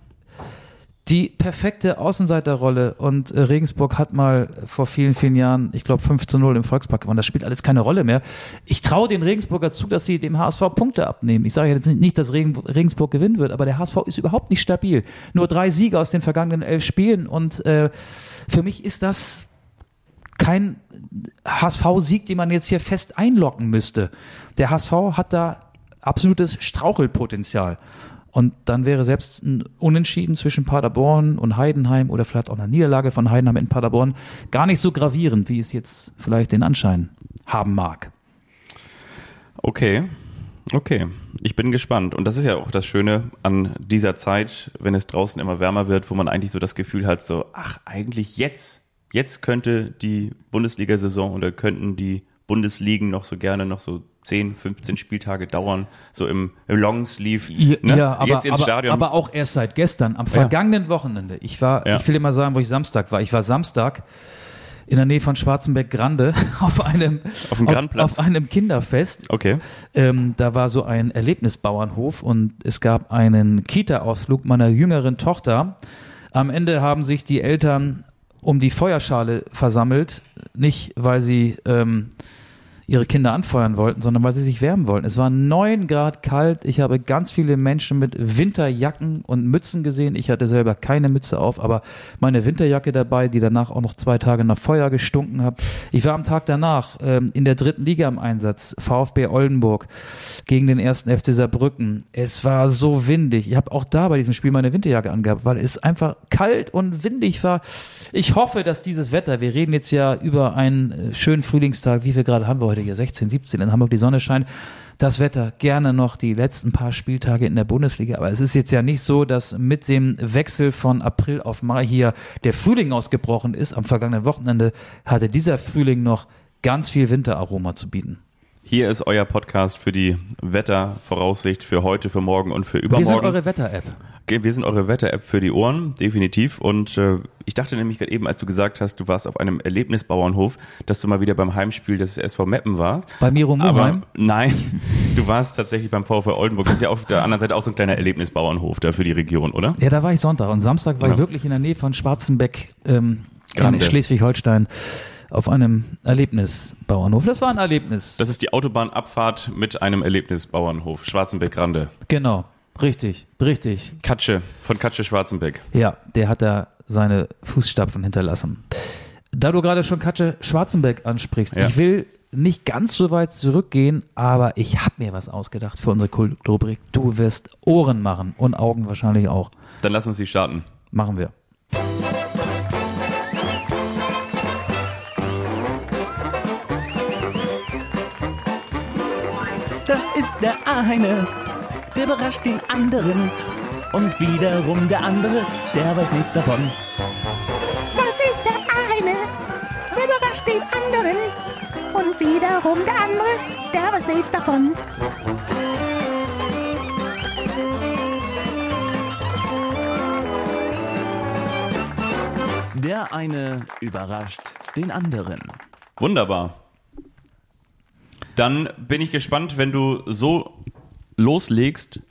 [SPEAKER 3] die perfekte Außenseiterrolle und äh, Regensburg hat mal vor vielen, vielen Jahren, ich glaube 5 zu 0 im Volkspark gewonnen. Das spielt alles keine Rolle mehr. Ich traue den Regensburger zu, dass sie dem HSV Punkte abnehmen. Ich sage jetzt nicht, dass Regen, Regensburg gewinnen wird, aber der HSV ist überhaupt nicht stabil. Nur drei Siege aus den vergangenen elf Spielen und äh, für mich ist das kein HSV-Sieg, den man jetzt hier fest einlocken müsste. Der HSV hat da absolutes Strauchelpotenzial. Und dann wäre selbst ein Unentschieden zwischen Paderborn und Heidenheim oder vielleicht auch eine Niederlage von Heidenheim in Paderborn gar nicht so gravierend, wie es jetzt vielleicht den Anschein haben mag.
[SPEAKER 2] Okay, okay. Ich bin gespannt. Und das ist ja auch das Schöne an dieser Zeit, wenn es draußen immer wärmer wird, wo man eigentlich so das Gefühl hat, so, ach, eigentlich jetzt, jetzt könnte die Bundesliga-Saison oder könnten die Bundesligen noch so gerne noch so 10, 15 Spieltage dauern, so im, im Longsleeve.
[SPEAKER 3] Ja,
[SPEAKER 2] ne?
[SPEAKER 3] ja aber, aber,
[SPEAKER 2] Stadion.
[SPEAKER 3] aber auch erst seit gestern, am vergangenen Wochenende. Ich war,
[SPEAKER 2] Ja.
[SPEAKER 3] ich will immer sagen, wo ich Samstag war. Ich war Samstag in der Nähe von Schwarzenberg-Grande auf einem,
[SPEAKER 2] Auf dem Grandplatz.
[SPEAKER 3] auf einem Kinderfest.
[SPEAKER 2] okay.
[SPEAKER 3] Ähm, da war so ein Erlebnisbauernhof und es gab einen Kita-Ausflug meiner jüngeren Tochter. Am Ende haben sich die Eltern um die Feuerschale versammelt. Nicht, weil sie ähm, ihre Kinder anfeuern wollten, sondern weil sie sich wärmen wollten. Es war neun Grad kalt. Ich habe ganz viele Menschen mit Winterjacken und Mützen gesehen. Ich hatte selber keine Mütze auf, aber meine Winterjacke dabei, die danach auch noch zwei Tage nach Feuer gestunken hat. Ich war am Tag danach ähm, in der dritten Liga im Einsatz, VfB Oldenburg gegen den ersten FC Saarbrücken. Es war so windig. Ich habe auch da bei diesem Spiel meine Winterjacke angehabt, weil es einfach kalt und windig war. Ich hoffe, dass dieses Wetter, wir reden jetzt ja über einen äh, schönen Frühlingstag, wie viel Grad haben wir heute hier? 16, 17 in Hamburg, die Sonne scheint. Das Wetter gerne noch die letzten paar Spieltage in der Bundesliga. Aber es ist jetzt ja nicht so, dass mit dem Wechsel von April auf Mai hier der Frühling ausgebrochen ist. Am vergangenen Wochenende hatte dieser Frühling noch ganz viel Winteraroma zu bieten.
[SPEAKER 2] Hier ist euer Podcast für die Wettervoraussicht für heute, für morgen und für übermorgen.
[SPEAKER 3] Wir sind eure Wetter-App.
[SPEAKER 2] Wir sind eure Wetter-App für die Ohren, definitiv. Und äh, ich dachte nämlich gerade eben, als du gesagt hast, du warst auf einem Erlebnisbauernhof, dass du mal wieder beim Heimspiel des SV Meppen warst.
[SPEAKER 3] Bei Miro Muheim?
[SPEAKER 2] Nein, du warst tatsächlich beim VfL Oldenburg. Das ist ja auf der anderen Seite auch so ein kleiner Erlebnisbauernhof da für die Region, oder?
[SPEAKER 3] Ja, da war ich Sonntag. Und Samstag war
[SPEAKER 2] Ja.
[SPEAKER 3] ich wirklich in der Nähe von Schwarzenbeck ähm, in. Schleswig-Holstein auf einem Erlebnisbauernhof. Das war ein Erlebnis.
[SPEAKER 2] Das ist die Autobahnabfahrt mit einem Erlebnisbauernhof, Schwarzenbeck-Grande.
[SPEAKER 3] Genau. Richtig, richtig.
[SPEAKER 2] Katsche, von Katsche Schwarzenbeck.
[SPEAKER 3] Ja, der hat da seine Fußstapfen hinterlassen. Da du gerade schon Katja Schwarzenbeck ansprichst,
[SPEAKER 2] Ja.
[SPEAKER 3] ich will nicht ganz so weit zurückgehen, aber ich habe mir was ausgedacht für unsere Kultrubrik. Du wirst Ohren machen und Augen wahrscheinlich auch.
[SPEAKER 2] Dann lass uns die starten.
[SPEAKER 3] Machen wir.
[SPEAKER 1] Das ist der eine, der überrascht den anderen. Und wiederum der andere, der weiß nichts davon.
[SPEAKER 4] Das ist der eine, der überrascht den anderen. Und wiederum der andere, der weiß nichts davon.
[SPEAKER 1] Der eine überrascht den anderen.
[SPEAKER 2] Wunderbar. Dann bin ich gespannt, wenn du so loslegst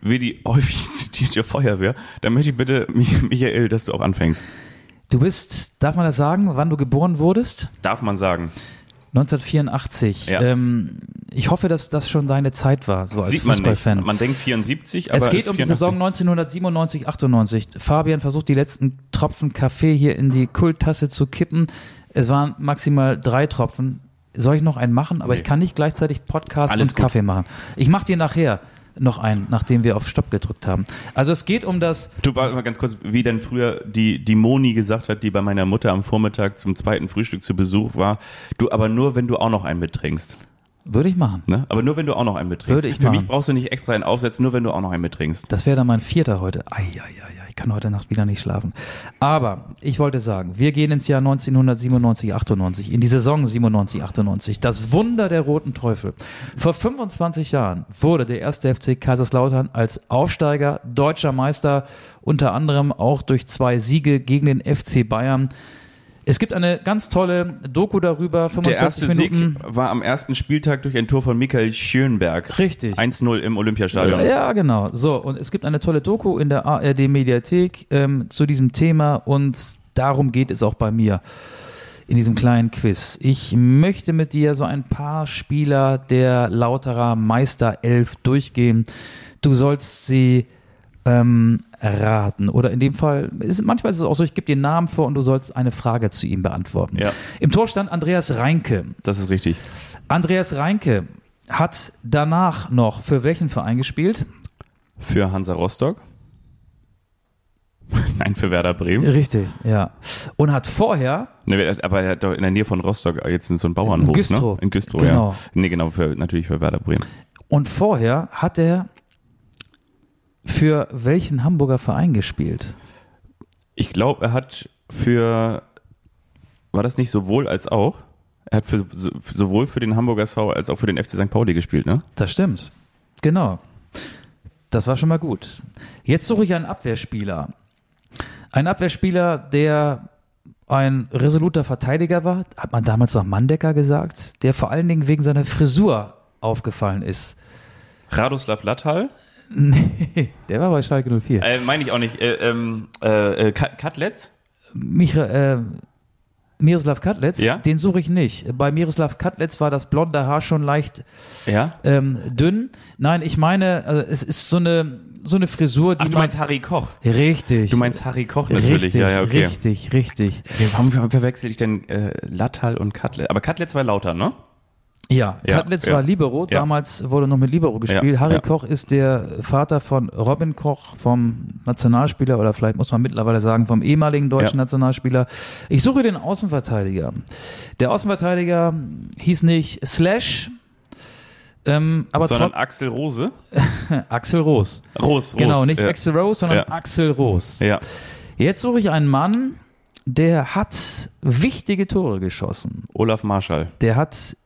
[SPEAKER 2] wie die häufig zitierte Feuerwehr. Dann möchte ich bitte, Mi- Michael, dass du auch anfängst.
[SPEAKER 3] Du bist, darf man das sagen, wann du geboren wurdest?
[SPEAKER 2] Darf man sagen.
[SPEAKER 3] 1984.
[SPEAKER 2] Ja.
[SPEAKER 3] Ähm, ich hoffe, dass das schon deine Zeit war, so als
[SPEAKER 2] Sieht man.
[SPEAKER 3] Fußballfan.
[SPEAKER 2] Man denkt 74, aber
[SPEAKER 3] Es geht um die
[SPEAKER 2] 84.
[SPEAKER 3] Saison 1997, 98. Fabian versucht die letzten Tropfen Kaffee hier in die Kulttasse zu kippen. Es waren maximal drei Tropfen. Soll ich noch einen machen? Aber
[SPEAKER 2] Nee.
[SPEAKER 3] ich kann nicht gleichzeitig Podcast
[SPEAKER 2] Alles
[SPEAKER 3] und
[SPEAKER 2] gut.
[SPEAKER 3] Kaffee machen. Ich mache dir nachher noch einen, nachdem wir auf Stopp gedrückt haben. Also es geht um das
[SPEAKER 2] Du war mal ganz kurz, wie denn früher die, die Moni gesagt hat, die bei meiner Mutter am Vormittag zum zweiten Frühstück zu Besuch war. Du, aber nur, wenn du auch noch einen mittrinkst.
[SPEAKER 3] würde ich machen.
[SPEAKER 2] Ne? Aber nur, wenn du auch noch einen mittrinkst.
[SPEAKER 3] Würde ich
[SPEAKER 2] Für mich
[SPEAKER 3] machen.
[SPEAKER 2] brauchst du nicht extra einen aufsetzen, nur wenn du auch noch einen mittrinkst.
[SPEAKER 3] Das wäre dann mein vierter heute. Eieiei, ich kann heute Nacht wieder nicht schlafen. Aber ich wollte sagen, wir gehen ins Jahr 1997, 98, in die Saison 97, 98. Das Wunder der Roten Teufel. Vor 25 Jahren wurde der erste FC Kaiserslautern als Aufsteiger deutscher Meister, unter anderem auch durch zwei Siege gegen den FC Bayern. Es gibt eine ganz tolle Doku darüber,
[SPEAKER 2] Der
[SPEAKER 3] 45
[SPEAKER 2] erste
[SPEAKER 3] Minuten.
[SPEAKER 2] Sieg war am ersten Spieltag durch ein Tor von Michael Schönberg.
[SPEAKER 3] Richtig.
[SPEAKER 2] 1-0 im Olympiastadion.
[SPEAKER 3] Ja, genau. So, und es gibt eine tolle Doku in der ARD-Mediathek ähm, zu diesem Thema und darum geht es auch bei mir in diesem kleinen Quiz. Ich möchte mit dir so ein paar Spieler der Lauterer Meisterelf durchgehen. Du sollst sie ähm, raten. Oder in dem Fall, ist, manchmal ist es auch so, ich gebe dir einen Namen vor und du sollst eine Frage zu ihm beantworten.
[SPEAKER 2] Ja.
[SPEAKER 3] Im Tor stand Andreas Reinke.
[SPEAKER 2] Das ist richtig.
[SPEAKER 3] Andreas Reinke hat danach noch für welchen Verein gespielt?
[SPEAKER 2] Für Hansa Rostock. Nein, für Werder Bremen.
[SPEAKER 3] Richtig, ja. Und hat vorher,
[SPEAKER 2] Ne, aber er hat doch in der Nähe von Rostock jetzt so einen Bauernhof.
[SPEAKER 3] In Güstrow.
[SPEAKER 2] Ne? In Güstrow,
[SPEAKER 3] Genau.
[SPEAKER 2] ja. Nee, genau, für, natürlich für Werder Bremen.
[SPEAKER 3] und vorher hat er für welchen Hamburger Verein gespielt?
[SPEAKER 2] Ich glaube, er hat für, war das nicht sowohl als auch? Er hat für, so- sowohl für den Hamburger SV als auch für den FC St. Pauli gespielt, ne?
[SPEAKER 3] Das stimmt. Genau. Das war schon mal gut. Jetzt suche ich einen Abwehrspieler. Ein Abwehrspieler, der ein resoluter Verteidiger war, hat man damals noch Mandecker gesagt, der vor allen Dingen wegen seiner Frisur aufgefallen ist.
[SPEAKER 2] Radoslav Lattal?
[SPEAKER 3] Nee, der war bei Schalke 04.
[SPEAKER 2] Äh, Meine ich auch nicht. Äh, ähm, äh, äh, Ka- Katlitz?
[SPEAKER 3] Micha, äh, Miroslav Katlitz,
[SPEAKER 2] Ja?
[SPEAKER 3] den suche ich nicht. Bei Miroslav Katlitz war das blonde Haar schon leicht
[SPEAKER 2] Ja?
[SPEAKER 3] ähm, dünn. Nein, ich meine, also es ist so eine, so eine Frisur, die
[SPEAKER 2] Ach, du meinst Harry Koch.
[SPEAKER 3] Richtig.
[SPEAKER 2] Du meinst Harry Koch natürlich.
[SPEAKER 3] richtig,
[SPEAKER 2] ja, ja, okay.
[SPEAKER 3] richtig, richtig.
[SPEAKER 2] Warum warum verwechsel ich denn äh, Lattal und Katlitz? Aber Katlitz war lauter, ne?
[SPEAKER 3] Ja,
[SPEAKER 2] Ja,
[SPEAKER 3] Katlitz
[SPEAKER 2] ja.
[SPEAKER 3] war Libero.
[SPEAKER 2] Ja.
[SPEAKER 3] Damals wurde noch mit Libero gespielt. Harry. Koch ist der Vater von Robin Koch, vom Nationalspieler oder vielleicht muss man mittlerweile sagen vom ehemaligen deutschen. Nationalspieler. Ich suche den Außenverteidiger. Der Außenverteidiger hieß nicht Slash, ähm, aber
[SPEAKER 2] Sondern Axel Rose.
[SPEAKER 3] Axel Roos.
[SPEAKER 2] Ros, Ros.
[SPEAKER 3] Genau, nicht. Axel Rose, sondern. Axel Roos.
[SPEAKER 2] Ja.
[SPEAKER 3] Jetzt suche ich einen Mann, der hat wichtige Tore geschossen.
[SPEAKER 2] Olaf Marschall.
[SPEAKER 3] Der hat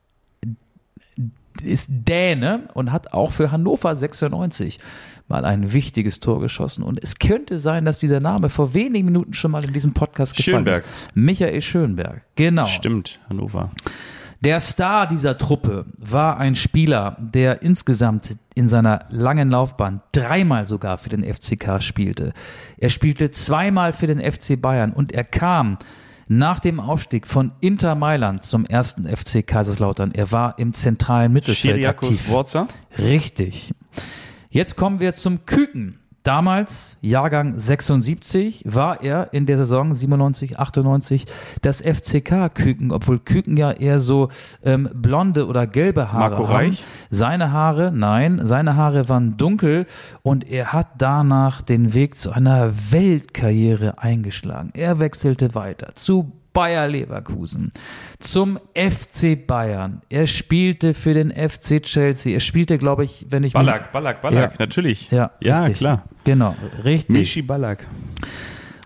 [SPEAKER 3] ist Däne und hat auch für Hannover 96 mal ein wichtiges Tor geschossen. Und es könnte sein, dass dieser Name vor wenigen Minuten schon mal in diesem Podcast gefallen
[SPEAKER 2] Schönberg.
[SPEAKER 3] ist. Michael Schönberg. Genau.
[SPEAKER 2] Stimmt, Hannover.
[SPEAKER 3] Der Star dieser Truppe war ein Spieler, der insgesamt in seiner langen Laufbahn dreimal sogar für den FCK spielte. Er spielte zweimal für den FC Bayern und er kam nach dem Aufstieg von Inter Mailand zum ersten FC Kaiserslautern. Er war im zentralen Mittelfeld
[SPEAKER 2] Schiriakus
[SPEAKER 3] aktiv.
[SPEAKER 2] Worzer.
[SPEAKER 3] Richtig. Jetzt kommen wir zum Küken. Damals, Jahrgang 76, war er in der Saison 97, 98 das FCK-Küken, obwohl Küken ja eher so ähm, blonde oder gelbe Haare
[SPEAKER 2] Marco
[SPEAKER 3] haben.
[SPEAKER 2] Reich?
[SPEAKER 3] Seine Haare, nein, seine Haare waren dunkel und er hat danach den Weg zu einer Weltkarriere eingeschlagen. Er wechselte weiter zu Bayer Leverkusen, zum FC Bayern. Er spielte für den FC Chelsea. Er spielte, glaube ich, wenn ich mich-
[SPEAKER 2] Ballack, Ballack, Ballack,
[SPEAKER 3] Ja.
[SPEAKER 2] natürlich.
[SPEAKER 3] Ja,
[SPEAKER 2] ja
[SPEAKER 3] richtig.
[SPEAKER 2] klar.
[SPEAKER 3] Genau, richtig.
[SPEAKER 2] Michi Ballack.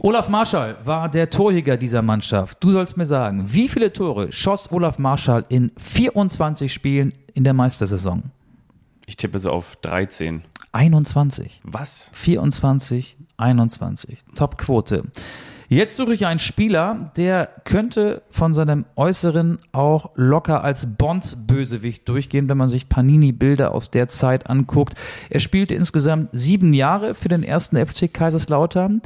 [SPEAKER 3] Olaf Marschall war der Torjäger dieser Mannschaft. Du sollst mir sagen, wie viele Tore schoss Olaf Marschall in 24 Spielen in der Meistersaison?
[SPEAKER 2] Ich tippe so auf 13.
[SPEAKER 3] 21.
[SPEAKER 2] Was?
[SPEAKER 3] 24, 21. Top-Quote. Jetzt suche ich einen Spieler, der könnte von seinem Äußeren auch locker als Bonds-Bösewicht durchgehen, wenn man sich Panini-Bilder aus der Zeit anguckt. Er spielte insgesamt sieben Jahre für den ersten FC Kaiserslautern,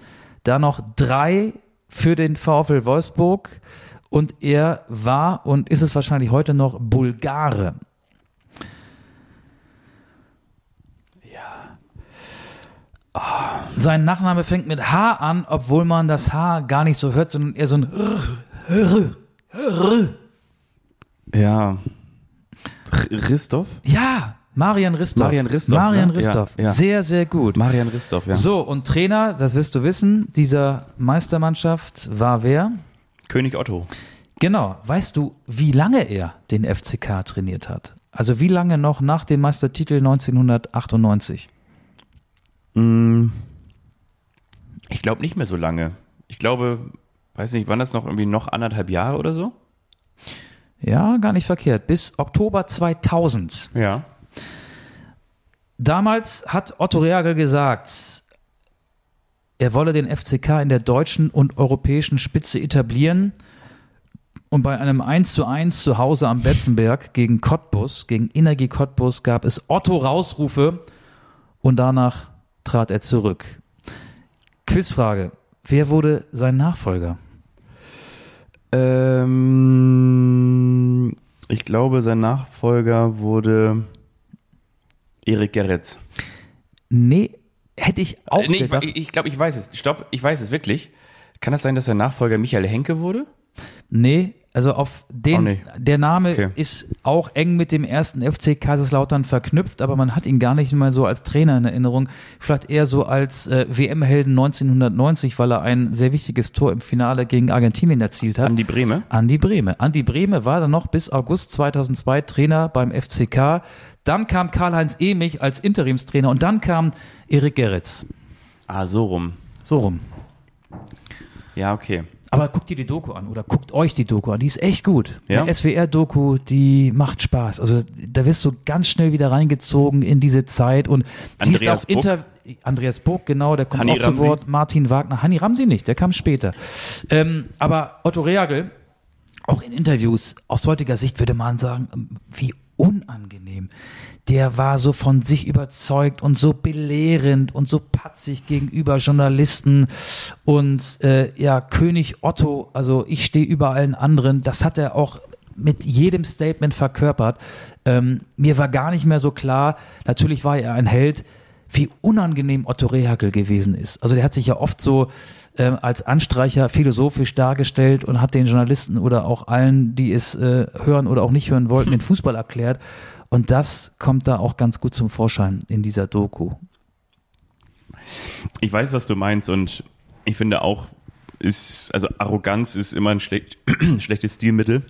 [SPEAKER 3] da noch drei für den VfL Wolfsburg und er war und ist es wahrscheinlich heute noch Bulgare. Sein Nachname fängt mit H an, obwohl man das H gar nicht so hört, sondern eher so ein
[SPEAKER 2] Ja. Ristoff?
[SPEAKER 3] Ja, Marian Ristov.
[SPEAKER 2] Marian Ristov,
[SPEAKER 3] Marian
[SPEAKER 2] ne?
[SPEAKER 3] Ristov.
[SPEAKER 2] Ja, ja.
[SPEAKER 3] Sehr, sehr gut.
[SPEAKER 2] Marian Ristoff, ja.
[SPEAKER 3] So, und Trainer, das wirst du wissen, dieser Meistermannschaft war wer?
[SPEAKER 2] König Otto.
[SPEAKER 3] Genau. Weißt du, wie lange er den FCK trainiert hat? Also wie lange noch nach dem Meistertitel 1998?
[SPEAKER 2] Ich glaube nicht mehr so lange. Ich glaube, weiß nicht, waren das noch irgendwie noch anderthalb Jahre oder so?
[SPEAKER 3] Ja, gar nicht verkehrt. Bis Oktober 2000.
[SPEAKER 2] Ja.
[SPEAKER 3] Damals hat Otto Reagel gesagt, er wolle den FCK in der deutschen und europäischen Spitze etablieren. Und bei einem 1 zu 1 zu Hause am Betzenberg gegen Cottbus, gegen Energie Cottbus, gab es Otto Rausrufe und danach trat er zurück. Quizfrage. Wer wurde sein Nachfolger?
[SPEAKER 2] Ähm, ich glaube, sein Nachfolger wurde Erik Gerritz.
[SPEAKER 3] Nee, hätte ich auch
[SPEAKER 2] Äh, nee, ich
[SPEAKER 3] gedacht.
[SPEAKER 2] ich, ich glaube, ich weiß es. Stopp, ich weiß es wirklich. Kann das sein, dass sein Nachfolger Michael Henke wurde?
[SPEAKER 3] Nee, also auf den, der Name
[SPEAKER 2] Okay.
[SPEAKER 3] ist auch eng mit dem ersten FC Kaiserslautern verknüpft, aber man hat ihn gar nicht mal so als Trainer in Erinnerung, vielleicht eher so als äh, WM-Helden 1990, weil er ein sehr wichtiges Tor im Finale gegen Argentinien erzielt hat.
[SPEAKER 2] Andi Brehme?
[SPEAKER 3] Andi Brehme. Andi Brehme war dann noch bis August 2002 Trainer beim FCK. Dann kam Karl-Heinz Emich als Interimstrainer und dann kam Erik Gerritz.
[SPEAKER 2] Ah, so rum.
[SPEAKER 3] So rum.
[SPEAKER 2] Ja, okay.
[SPEAKER 3] Aber guckt dir die Doku an oder guckt euch die Doku an. Die ist echt gut.
[SPEAKER 2] Ja?
[SPEAKER 3] Die SWR-Doku, die macht Spaß. Also da wirst du ganz schnell wieder reingezogen in diese Zeit und siehst auch Inter Andreas Burg, genau, der kommt
[SPEAKER 2] Hanni
[SPEAKER 3] auch zu
[SPEAKER 2] Ramsi.
[SPEAKER 3] Wort. Martin Wagner. Hanni Ramsi nicht, der kam später. Ähm, aber Otto Reagel, auch in Interviews aus heutiger Sicht würde man sagen, wie unangenehm. Der war so von sich überzeugt und so belehrend und so patzig gegenüber Journalisten. Und äh, ja, König Otto, also ich stehe über allen anderen, das hat er auch mit jedem Statement verkörpert. Ähm, mir war gar nicht mehr so klar, natürlich war er ein Held, wie unangenehm Otto Rehagel gewesen ist. Also der hat sich ja oft so äh, als Anstreicher philosophisch dargestellt und hat den Journalisten oder auch allen, die es äh, hören oder auch nicht hören wollten, den Fußball erklärt. Und das kommt da auch ganz gut zum Vorschein in dieser Doku.
[SPEAKER 2] Ich weiß, was du meinst und ich finde auch, ist, also Arroganz ist immer ein schlecht, schlechtes Stilmittel.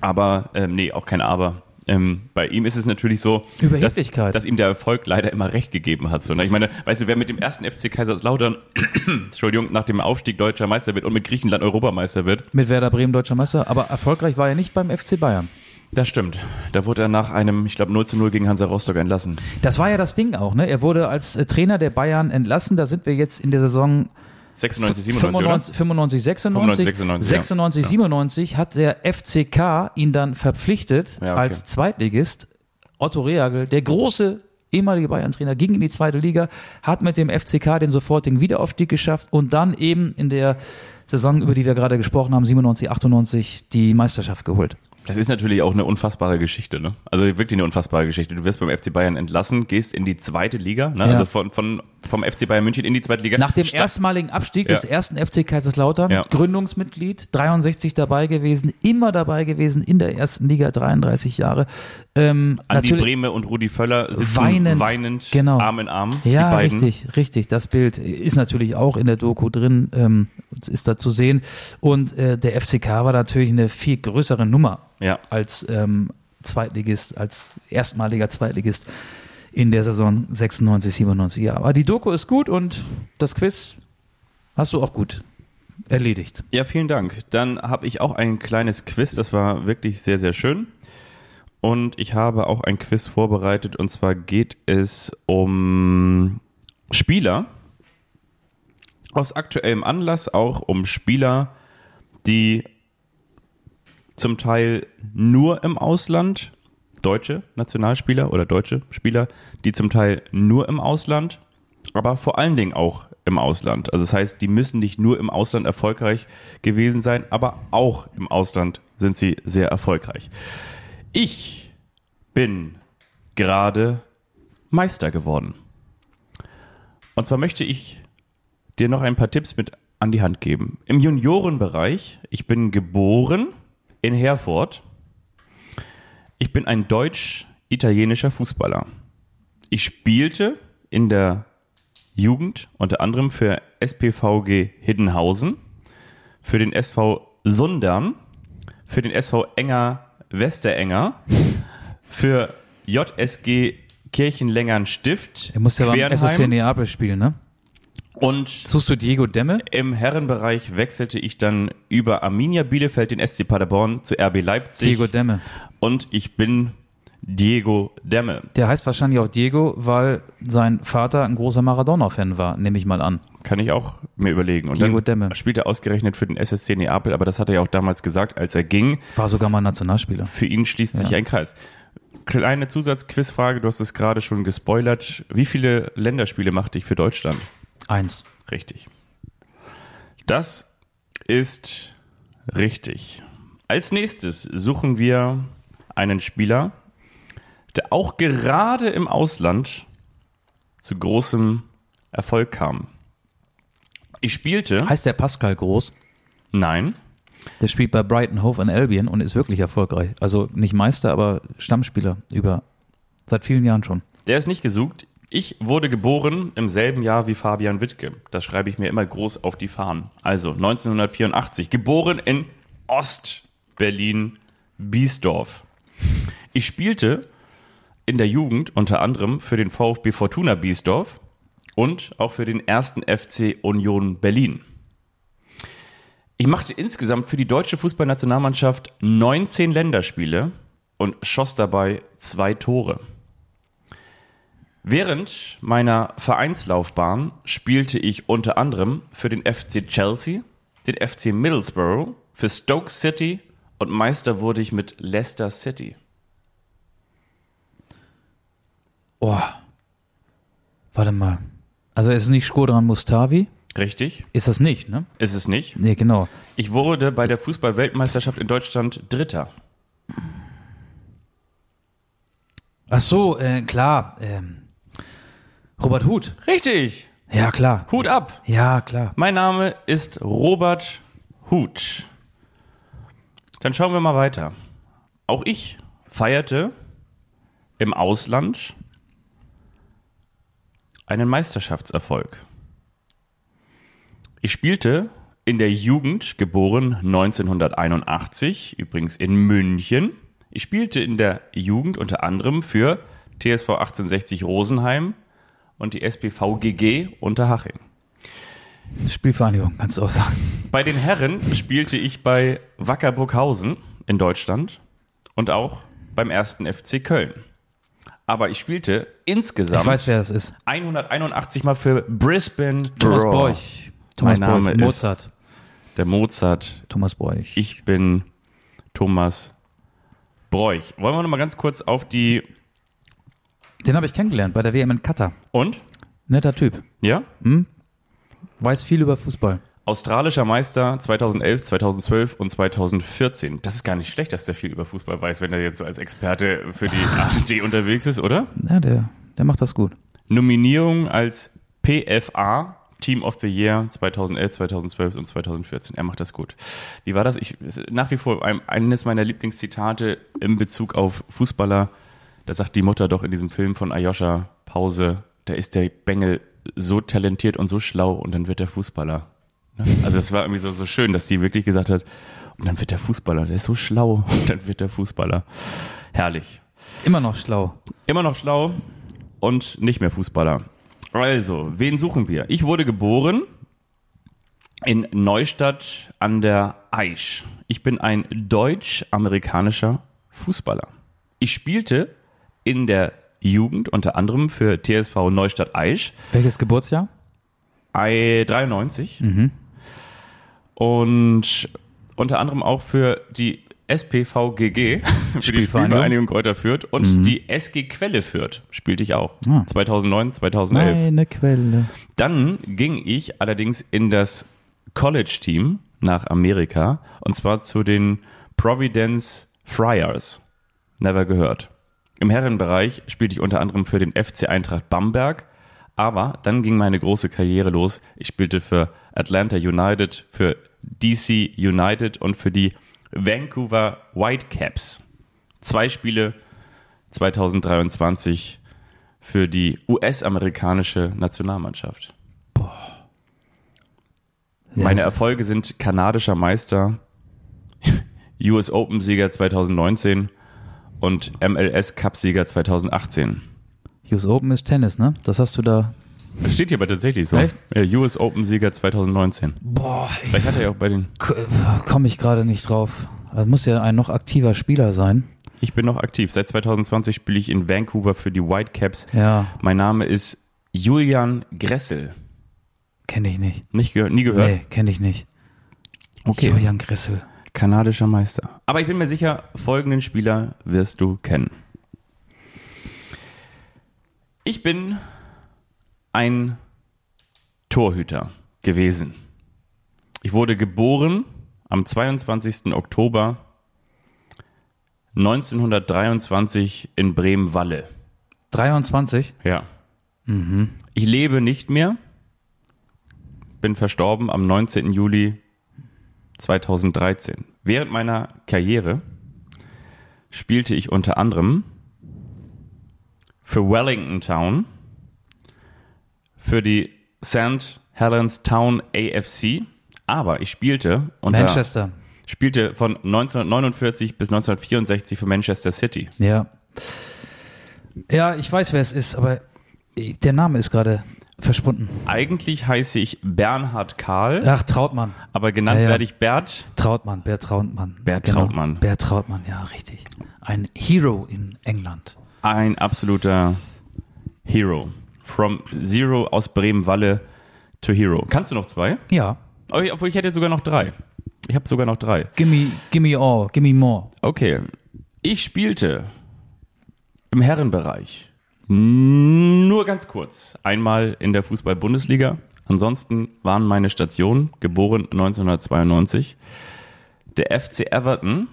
[SPEAKER 2] Aber, ähm, nee, auch kein Aber. Ähm, bei ihm ist es natürlich so, dass, dass ihm der Erfolg leider immer recht gegeben hat. So, ne? Ich meine, weißt du, wer mit dem ersten FC Kaiserslautern, Entschuldigung, nach dem Aufstieg deutscher Meister wird und mit Griechenland Europameister wird,
[SPEAKER 3] Mit Werder Bremen deutscher Meister, aber erfolgreich war er nicht beim FC Bayern.
[SPEAKER 2] das stimmt. Da wurde er nach einem, ich glaube, 0 zu 0 gegen Hansa Rostock entlassen.
[SPEAKER 3] Das war ja das Ding auch, ne? Er wurde als äh, Trainer der Bayern entlassen. Da sind wir jetzt in der Saison
[SPEAKER 2] 96, 97,
[SPEAKER 3] 95, 96, 96,
[SPEAKER 2] 96,
[SPEAKER 3] 96,
[SPEAKER 2] ja.
[SPEAKER 3] 97 hat der FCK ihn dann verpflichtet
[SPEAKER 2] Ja, okay.
[SPEAKER 3] als Zweitligist. Otto Rehagel, der große ehemalige Bayern-Trainer, ging in die zweite Liga, hat mit dem FCK den sofortigen Wiederaufstieg geschafft und dann eben in der Saison, über die wir gerade gesprochen haben, 97, 98, die Meisterschaft geholt.
[SPEAKER 2] Das ist natürlich auch eine unfassbare Geschichte, ne? Also wirklich eine unfassbare Geschichte. Du wirst beim FC Bayern entlassen, gehst in die zweite Liga, ne?
[SPEAKER 3] Ja.
[SPEAKER 2] Also von, von, vom FC Bayern München in die zweite Liga.
[SPEAKER 3] Nach dem
[SPEAKER 2] Statt-
[SPEAKER 3] erstmaligen Abstieg
[SPEAKER 2] Ja.
[SPEAKER 3] des ersten FC Kaiserslautern,
[SPEAKER 2] Ja.
[SPEAKER 3] Gründungsmitglied, 63 dabei gewesen, immer dabei gewesen in der ersten Liga, 33 Jahre. Ähm,
[SPEAKER 2] Andi Brehme und Rudi Völler sitzen
[SPEAKER 3] Weinend,
[SPEAKER 2] weinend,
[SPEAKER 3] genau.
[SPEAKER 2] Arm in Arm.
[SPEAKER 3] Ja, richtig, richtig. Das Bild ist natürlich auch in der Doku drin, ähm, ist da zu sehen. Und äh, der FCK war natürlich eine viel größere Nummer
[SPEAKER 2] Ja.
[SPEAKER 3] als ähm, Zweitligist, als erstmaliger Zweitligist in der Saison 96, 97. Ja, aber die Doku ist gut und das Quiz hast du auch gut erledigt.
[SPEAKER 2] Ja, vielen Dank. Dann habe ich auch ein kleines Quiz, das war wirklich sehr, sehr schön. Und ich habe auch ein Quiz vorbereitet und zwar geht es um Spieler. Aus aktuellem Anlass auch um Spieler, die zum Teil nur im Ausland, deutsche Nationalspieler oder deutsche Spieler, die zum Teil nur im Ausland, aber vor allen Dingen auch im Ausland. Also das heißt, die müssen nicht nur im Ausland erfolgreich gewesen sein, aber auch im Ausland sind sie sehr erfolgreich. Ich bin gerade Meister geworden. Und zwar möchte ich dir noch ein paar Tipps mit an die Hand geben. Im Juniorenbereich, ich bin geboren in Herford. Ich bin ein deutsch-italienischer Fußballer. Ich spielte in der Jugend unter anderem für SPVG Hiddenhausen, für den SV Sundern, für den SV Enger Westerenger, für JSG Kirchenlängern Stift,
[SPEAKER 3] Er muss ja beim SSC Neapel spielen, ne?
[SPEAKER 2] Und
[SPEAKER 3] Suchst du Diego Demme?
[SPEAKER 2] im Herrenbereich wechselte ich dann über Arminia Bielefeld, den SC Paderborn, zu RB Leipzig.
[SPEAKER 3] Diego Demme.
[SPEAKER 2] Und ich bin Diego Demme.
[SPEAKER 3] Der heißt wahrscheinlich auch Diego, weil sein Vater ein großer Maradona-Fan war, nehme ich mal an.
[SPEAKER 2] Kann ich auch mir überlegen. Und
[SPEAKER 3] Diego
[SPEAKER 2] dann
[SPEAKER 3] Demme.
[SPEAKER 2] spielt er ausgerechnet für den SSC Neapel, aber das hat er ja auch damals gesagt, als er ging.
[SPEAKER 3] War sogar mal Nationalspieler.
[SPEAKER 2] Für ihn schließt sich
[SPEAKER 3] Ja.
[SPEAKER 2] ein Kreis. Kleine Zusatzquizfrage, du hast es gerade schon gespoilert. Wie viele Länderspiele machte ich für Deutschland?
[SPEAKER 3] Eins.
[SPEAKER 2] Richtig. Das ist richtig. Als nächstes suchen wir einen Spieler, der auch gerade im Ausland zu großem Erfolg kam. Ich spielte.
[SPEAKER 3] Heißt der Pascal Groß?
[SPEAKER 2] Nein.
[SPEAKER 3] Der spielt bei Brighton Hove and Albion und ist wirklich erfolgreich. Also nicht Meister, aber Stammspieler über seit vielen Jahren schon.
[SPEAKER 2] Der ist nicht gesucht. Ich wurde geboren im selben Jahr wie Fabian Wittke. Das schreibe ich mir immer groß auf die Fahnen. Also 1984. Geboren in Ost-Berlin, Biesdorf. Ich spielte in der Jugend unter anderem für den VfB Fortuna Biesdorf und auch für den ersten FC Union Berlin. Ich machte insgesamt für die deutsche Fußballnationalmannschaft 19 Länderspiele und schoss dabei zwei Tore. Während meiner Vereinslaufbahn spielte ich unter anderem für den FC Chelsea, den FC Middlesbrough, für Stoke City und Meister wurde ich mit Leicester City.
[SPEAKER 3] Oh. Warte mal. Also es ist nicht Skodran Mustavi?
[SPEAKER 2] Richtig,
[SPEAKER 3] Ist das nicht, ne?
[SPEAKER 2] ist es nicht.
[SPEAKER 3] Nee, genau.
[SPEAKER 2] Ich wurde bei der Fußball-Weltmeisterschaft in Deutschland Dritter.
[SPEAKER 3] Ach so, äh, klar. Ähm, Robert Huth.
[SPEAKER 2] Richtig,
[SPEAKER 3] Ja, klar.
[SPEAKER 2] Hut ab.
[SPEAKER 3] Ja, klar.
[SPEAKER 2] Mein Name ist Robert Huth. Dann schauen wir mal weiter. Auch ich feierte im Ausland einen Meisterschaftserfolg. Ich spielte in der Jugend, geboren 1981, übrigens in München. Ich spielte in der Jugend unter anderem für TSV 1860 Rosenheim und die SPV GG Unterhaching.
[SPEAKER 3] Spielvereinigung, kannst du auch sagen.
[SPEAKER 2] Bei den Herren spielte ich bei Wacker Burghausen in Deutschland und auch beim ersten FC Köln. Aber ich spielte insgesamt
[SPEAKER 3] Ich weiß, wer das ist.
[SPEAKER 2] 181 Mal für Brisbane
[SPEAKER 3] Thomas
[SPEAKER 2] Roar.
[SPEAKER 3] Bräuch. Thomas
[SPEAKER 2] Mein Name
[SPEAKER 3] Bräuch.
[SPEAKER 2] ist-
[SPEAKER 3] Mozart.
[SPEAKER 2] Der Mozart.
[SPEAKER 3] Thomas Bräuch.
[SPEAKER 2] Ich bin Thomas Bräuch. Wollen wir noch mal ganz kurz auf die
[SPEAKER 3] Den habe ich kennengelernt bei der WM in Katar.
[SPEAKER 2] und
[SPEAKER 3] Netter Typ.
[SPEAKER 2] ja
[SPEAKER 3] Weiß viel über Fußball.
[SPEAKER 2] australischer Meister 2011, 2012 und 2014. Das ist gar nicht schlecht, dass der viel über Fußball weiß, wenn er jetzt so als Experte für die ARD unterwegs ist, oder?
[SPEAKER 3] Ja, der, der macht das gut.
[SPEAKER 2] Nominierung als PFA Team of the Year 2011, 2012 und 2014. Er macht das gut. Wie war das? Ich, nach wie vor ein, eines meiner Lieblingszitate in Bezug auf Fußballer. Da sagt die Mutter doch in diesem Film von Ayosha Pause, da ist der Bengel so talentiert und so schlau und dann wird er Fußballer. Ne? Also es war irgendwie so, so schön, dass die wirklich gesagt hat, und dann wird der Fußballer, der ist so schlau und dann wird der Fußballer. Herrlich.
[SPEAKER 3] Immer noch schlau.
[SPEAKER 2] Immer noch schlau und nicht mehr Fußballer. Also, wen suchen wir? Ich wurde geboren in Neustadt an der Aisch. Ich bin ein deutsch-amerikanischer Fußballer. Ich spielte in der Jugend unter anderem für TSV Neustadt Aisch
[SPEAKER 3] Welches Geburtsjahr?
[SPEAKER 2] I 93 und unter anderem auch für die SPVGG, für die
[SPEAKER 3] Spielvereinigung.
[SPEAKER 2] Kräuter Fürth und die SG Quelle Fürth spielte ich auch.
[SPEAKER 3] Ah.
[SPEAKER 2] 2009, 2011.
[SPEAKER 3] Meine Quelle.
[SPEAKER 2] Dann ging ich allerdings in das College-Team nach Amerika und zwar zu den Providence Friars. Never gehört. Im Herrenbereich spielte ich unter anderem für den FC Eintracht Bamberg, aber dann ging meine große Karriere los. Ich spielte für Atlanta United, für DC United und für die Vancouver Whitecaps. Zwei Spiele 2023 für die US-amerikanische Nationalmannschaft. Meine
[SPEAKER 3] Ja,
[SPEAKER 2] Erfolge sind kanadischer Meister, US Open-Sieger 2019 und MLS Cup-Sieger 2018.
[SPEAKER 3] US Open ist Tennis, ne? Das hast du da.
[SPEAKER 2] Das steht hier aber tatsächlich so.
[SPEAKER 3] Echt?
[SPEAKER 2] Ja, US Open-Sieger 2019.
[SPEAKER 3] Boah,
[SPEAKER 2] Vielleicht hat er ja auch bei den.
[SPEAKER 3] komme ich gerade nicht drauf. Das muss ja ein noch aktiver Spieler sein.
[SPEAKER 2] Ich bin noch aktiv. Seit 2020 spiele ich in Vancouver für die Whitecaps.
[SPEAKER 3] Ja,
[SPEAKER 2] Mein Name ist Julian Gressel.
[SPEAKER 3] kenne ich nicht.
[SPEAKER 2] Nicht gehört, nie gehört.
[SPEAKER 3] Nee, kenne ich nicht.
[SPEAKER 2] Okay.
[SPEAKER 3] Julian Gressel.
[SPEAKER 2] Kanadischer Meister. Aber ich bin mir sicher, folgenden Spieler wirst du kennen. Ich bin ein Torhüter gewesen. Ich wurde geboren am 22. Oktober 1923 in Bremen-Walle.
[SPEAKER 3] 23?
[SPEAKER 2] Ja. Ich lebe nicht mehr. Bin verstorben am 19. Juli 2013. Während meiner Karriere spielte ich unter anderem für Wellington Town, für die St. Helens Town AFC, aber ich spielte unter,
[SPEAKER 3] Manchester.
[SPEAKER 2] spielte von 1949 bis 1964 für Manchester City.
[SPEAKER 3] Ja. Ja, ich weiß, wer es ist, aber der Name ist gerade verschwunden.
[SPEAKER 2] Eigentlich heiße ich Bernhard Karl,
[SPEAKER 3] Ach, Trautmann.
[SPEAKER 2] aber genannt
[SPEAKER 3] Ja, ja.
[SPEAKER 2] werde ich Bert.
[SPEAKER 3] Trautmann, Bert Trautmann.
[SPEAKER 2] Bert Trautmann.
[SPEAKER 3] Bert Trautmann, ja, richtig. Ein Hero in England.
[SPEAKER 2] Ein absoluter Hero. From Zero aus Bremen-Walle to Hero. Kannst du noch zwei?
[SPEAKER 3] Ja.
[SPEAKER 2] Oh, Obwohl ich hätte sogar noch drei. Ich habe sogar noch drei.
[SPEAKER 3] Gimme, gimme all, gimme more.
[SPEAKER 2] Okay. Ich spielte im Herrenbereich Nur ganz kurz. Einmal in der Fußball-Bundesliga. Ansonsten waren meine Stationen, geboren 1992, der FC Everton,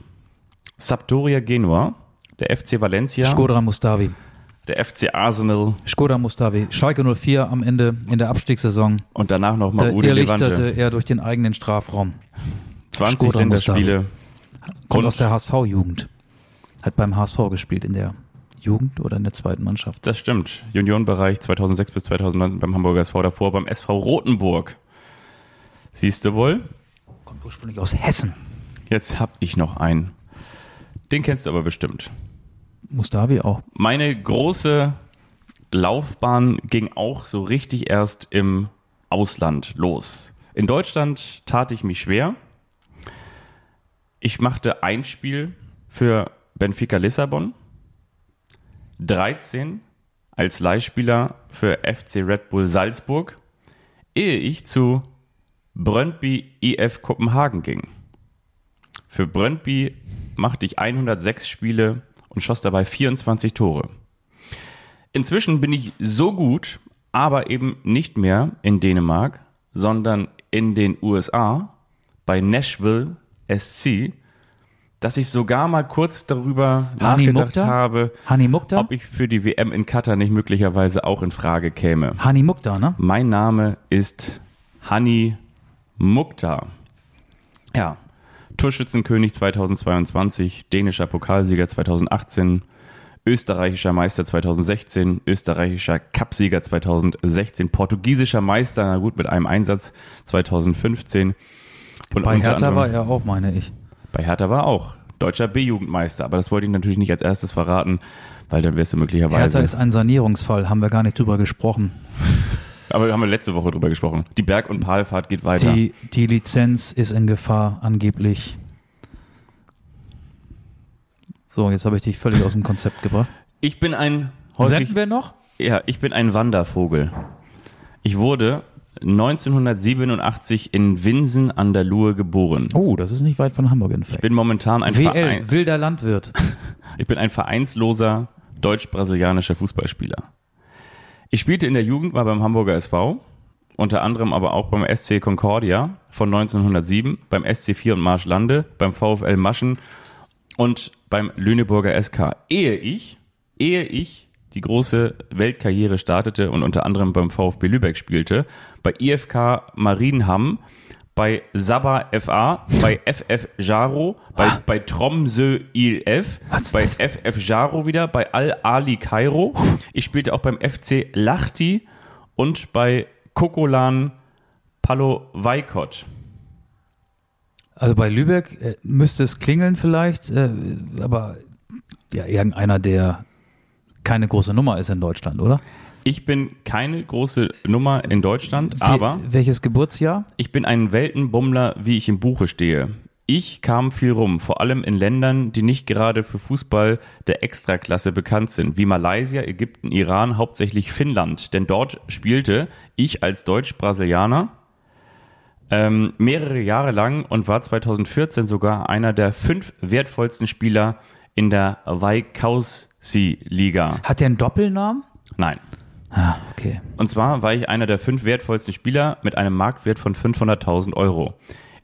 [SPEAKER 2] Sampdoria Genua, der FC Valencia,
[SPEAKER 3] Skodra Mustavi.
[SPEAKER 2] der FC Arsenal
[SPEAKER 3] Skoda Mustavi. Schalke 04 am Ende in der Abstiegssaison.
[SPEAKER 2] und danach nochmal Ude Levante.
[SPEAKER 3] er durch den eigenen Strafraum.
[SPEAKER 2] 20
[SPEAKER 3] Skodra
[SPEAKER 2] Länderspiele.
[SPEAKER 3] Kommt aus der HSV-Jugend. Hat beim HSV gespielt in der Jugend oder in der zweiten Mannschaft.
[SPEAKER 2] Das stimmt. Juniorenbereich 2006 bis 2009 beim Hamburger SV, davor beim SV Rothenburg. Siehst du wohl?
[SPEAKER 3] Kommt ursprünglich aus Hessen.
[SPEAKER 2] Jetzt hab ich noch einen. Den kennst du aber bestimmt.
[SPEAKER 3] Mustavi auch.
[SPEAKER 2] Meine große Laufbahn ging auch so richtig erst im Ausland los. In Deutschland tat ich mich schwer. Ich machte ein Spiel für Benfica Lissabon, 13 als Leihspieler für FC Red Bull Salzburg, ehe ich zu Brøndby IF Kopenhagen ging. Für Brøndby machte ich 106 Spiele und schoss dabei 24 Tore. Inzwischen bin ich so gut, aber eben nicht mehr in Dänemark, sondern in den USA bei Nashville SC, dass ich sogar mal kurz darüber
[SPEAKER 3] Hani
[SPEAKER 2] nachgedacht
[SPEAKER 3] Mukta?
[SPEAKER 2] habe,
[SPEAKER 3] Hani Mukta?
[SPEAKER 2] ob ich für die WM in Katar nicht möglicherweise auch in Frage käme.
[SPEAKER 3] Hani Mukta, ne?
[SPEAKER 2] Mein Name ist Hani Mukta. Ja, Torschützenkönig 2022, dänischer Pokalsieger 2018, österreichischer Meister 2016, österreichischer Cupsieger 2016, portugiesischer Meister, na gut, mit einem Einsatz 2015. Und
[SPEAKER 3] Bei Hertha
[SPEAKER 2] anderem-
[SPEAKER 3] war er auch, meine ich.
[SPEAKER 2] Bei Hertha war auch deutscher B-Jugendmeister, aber das wollte ich natürlich nicht als erstes verraten, weil dann wärst du möglicherweise.
[SPEAKER 3] Hertha ist ein Sanierungsfall, haben wir gar nicht drüber gesprochen.
[SPEAKER 2] aber da haben wir letzte Woche drüber gesprochen. Die Berg- und Palfahrt geht weiter.
[SPEAKER 3] Die, die Lizenz ist in Gefahr, angeblich. So, jetzt habe ich dich völlig aus dem Konzept gebracht.
[SPEAKER 2] ich bin ein häufig,
[SPEAKER 3] Senden wir noch?
[SPEAKER 2] ja, ich bin ein Wandervogel. Ich wurde 1987 in Winsen an der Luhe geboren.
[SPEAKER 3] Oh, das ist nicht weit von Hamburg
[SPEAKER 2] Ich
[SPEAKER 3] entfernt.
[SPEAKER 2] bin momentan ein,
[SPEAKER 3] WL,
[SPEAKER 2] Verein,
[SPEAKER 3] wilder Landwirt.
[SPEAKER 2] ich bin ein vereinsloser deutsch-brasilianischer Fußballspieler. Ich spielte in der Jugend mal beim Hamburger SV, unter anderem aber auch beim SC Concordia von 1907, beim SC 4 und Marschlande, beim VfL Maschen und beim Lüneburger SK. Ehe ich, ehe ich die große Weltkarriere startete und unter anderem beim VfB Lübeck spielte, bei IFK Marienham, bei Sabah FA, bei FF Jaro, bei, bei Tromsø ILF, bei FF Jaro wieder, bei Al-Ali Kairo. Ich spielte auch beim FC Lahti und bei Kokolan Palo Vaikot.
[SPEAKER 3] Also bei Lübeck äh, müsste es klingeln vielleicht, äh, aber ja, irgendeiner, der keine große Nummer ist in Deutschland, oder?
[SPEAKER 2] Ich bin keine große Nummer in Deutschland, aber
[SPEAKER 3] Wel- Welches Geburtsjahr?
[SPEAKER 2] ich bin ein Weltenbummler, wie ich im Buche stehe. Ich kam viel rum, vor allem in Ländern, die nicht gerade für Fußball der Extraklasse bekannt sind, wie Malaysia, Ägypten, Iran, hauptsächlich Finnland. Denn dort spielte ich als Deutsch-Brasilianer ähm, mehrere Jahre lang und war 2014 sogar einer der fünf wertvollsten Spieler in der Vaikausi-Liga.
[SPEAKER 3] Hat der einen Doppelnamen?
[SPEAKER 2] Nein.
[SPEAKER 3] Ah, okay.
[SPEAKER 2] Und zwar war ich einer der fünf wertvollsten Spieler mit einem Marktwert von 500.000 Euro.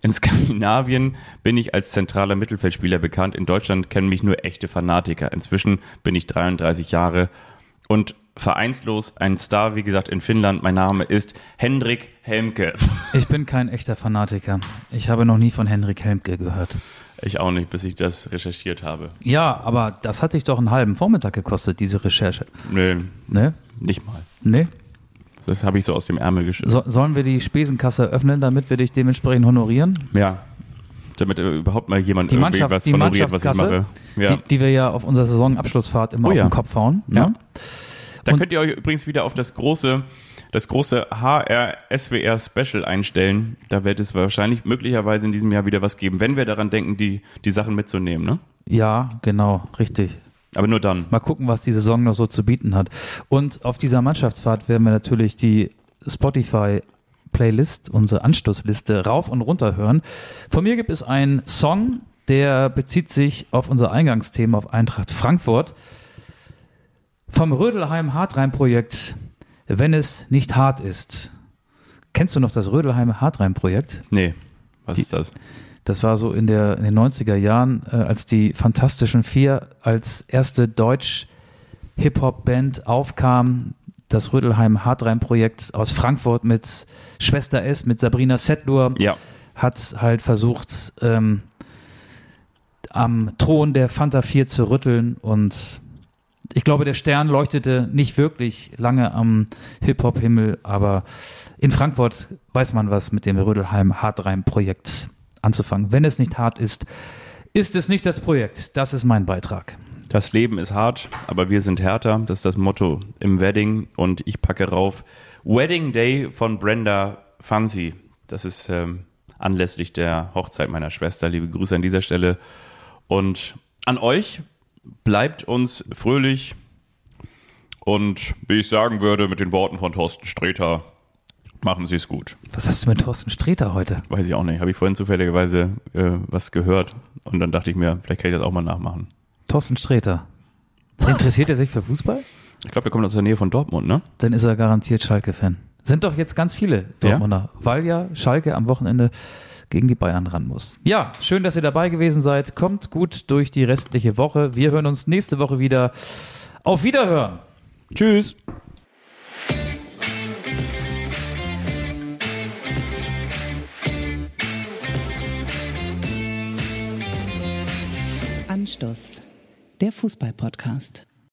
[SPEAKER 2] In Skandinavien bin ich als zentraler Mittelfeldspieler bekannt. In Deutschland kennen mich nur echte Fanatiker. Inzwischen bin ich 33 Jahre und vereinslos ein Star, wie gesagt, in Finnland. Mein Name ist Hendrik Helmke.
[SPEAKER 3] Ich bin kein echter Fanatiker. Ich habe noch nie von Henrik Helmke gehört.
[SPEAKER 2] Ich auch nicht, bis ich das recherchiert habe.
[SPEAKER 3] Ja, aber das hat dich doch einen halben Vormittag gekostet, diese Recherche.
[SPEAKER 2] Nö,
[SPEAKER 3] Ne?
[SPEAKER 2] nicht mal.
[SPEAKER 3] Ne?
[SPEAKER 2] Das habe ich so aus dem Ärmel geschüttelt.
[SPEAKER 3] So, sollen wir die Spesenkasse öffnen, damit wir dich dementsprechend honorieren?
[SPEAKER 2] Ja. Damit überhaupt mal jemand
[SPEAKER 3] Die
[SPEAKER 2] irgendwie was
[SPEAKER 3] die
[SPEAKER 2] honoriert, was ich mache. Ja.
[SPEAKER 3] die, die wir ja auf unserer Saisonabschlussfahrt immer
[SPEAKER 2] Oh
[SPEAKER 3] auf
[SPEAKER 2] ja.
[SPEAKER 3] den Kopf hauen.
[SPEAKER 2] Ja.
[SPEAKER 3] Ne?
[SPEAKER 2] Da
[SPEAKER 3] Und-
[SPEAKER 2] könnt ihr euch übrigens wieder auf das große, das große HR-SWR Special einstellen. Da wird es wahrscheinlich möglicherweise in diesem Jahr wieder was geben, wenn wir daran denken, die, die Sachen mitzunehmen. Ne?
[SPEAKER 3] Ja, genau, richtig.
[SPEAKER 2] Aber nur dann.
[SPEAKER 3] Mal gucken, was die Saison noch so zu bieten hat. Und auf dieser Mannschaftsfahrt werden wir natürlich die Spotify-Playlist, unsere Anstoßliste, rauf und runter hören. Von mir gibt es einen Song, der bezieht sich auf unser Eingangsthema, auf Eintracht Frankfurt. Vom Rödelheim Hartrein-Projekt, wenn es nicht hart ist. Kennst du noch das Rödelheim Hartrein-Projekt?
[SPEAKER 2] Nee, was ist das?
[SPEAKER 3] Das war so in, der, in den 90er Jahren, äh, als die Fantastischen Vier als erste Deutsch-Hip-Hop-Band aufkam. Das Rödelheim Hartrein-Projekt aus Frankfurt mit Schwester S, mit Sabrina Settler,
[SPEAKER 2] Ja.
[SPEAKER 3] hat halt versucht, ähm, am Thron der Fanta 4 zu rütteln und ich glaube, der Stern leuchtete nicht wirklich lange am Hip-Hop-Himmel, aber in Frankfurt weiß man was mit dem Rödelheim Hartreim-Projekt anzufangen. Wenn es nicht hart ist, ist es nicht das Projekt. Das ist mein Beitrag.
[SPEAKER 2] Das Leben ist hart, aber wir sind härter. Das ist das Motto im Wedding. Und ich packe rauf Wedding Day von Brenda Fancy. Das ist ähm, anlässlich der Hochzeit meiner Schwester. Liebe Grüße an dieser Stelle. Und an euch bleibt uns fröhlich. Und wie ich sagen würde, mit den Worten von Thorsten Sträter, machen Sie es gut.
[SPEAKER 3] Was hast du mit Thorsten Sträter heute?
[SPEAKER 2] Weiß ich auch nicht. Habe ich vorhin zufälligerweise äh, was gehört. Und dann dachte ich mir, vielleicht kann ich das auch mal nachmachen.
[SPEAKER 3] Thorsten Sträter. Interessiert er sich für Fußball?
[SPEAKER 2] Ich glaube, der kommt aus der Nähe von Dortmund, ne?
[SPEAKER 3] Dann ist er garantiert Schalke-Fan. Sind doch jetzt ganz viele Dortmunder, weil ja Schalke am Wochenende gegen die Bayern ran muss. Ja, schön, dass ihr dabei gewesen seid. Kommt gut durch die restliche Woche. Wir hören uns nächste Woche wieder. Auf Wiederhören.
[SPEAKER 2] Tschüss.
[SPEAKER 5] Anstoß, der Fußball-Podcast.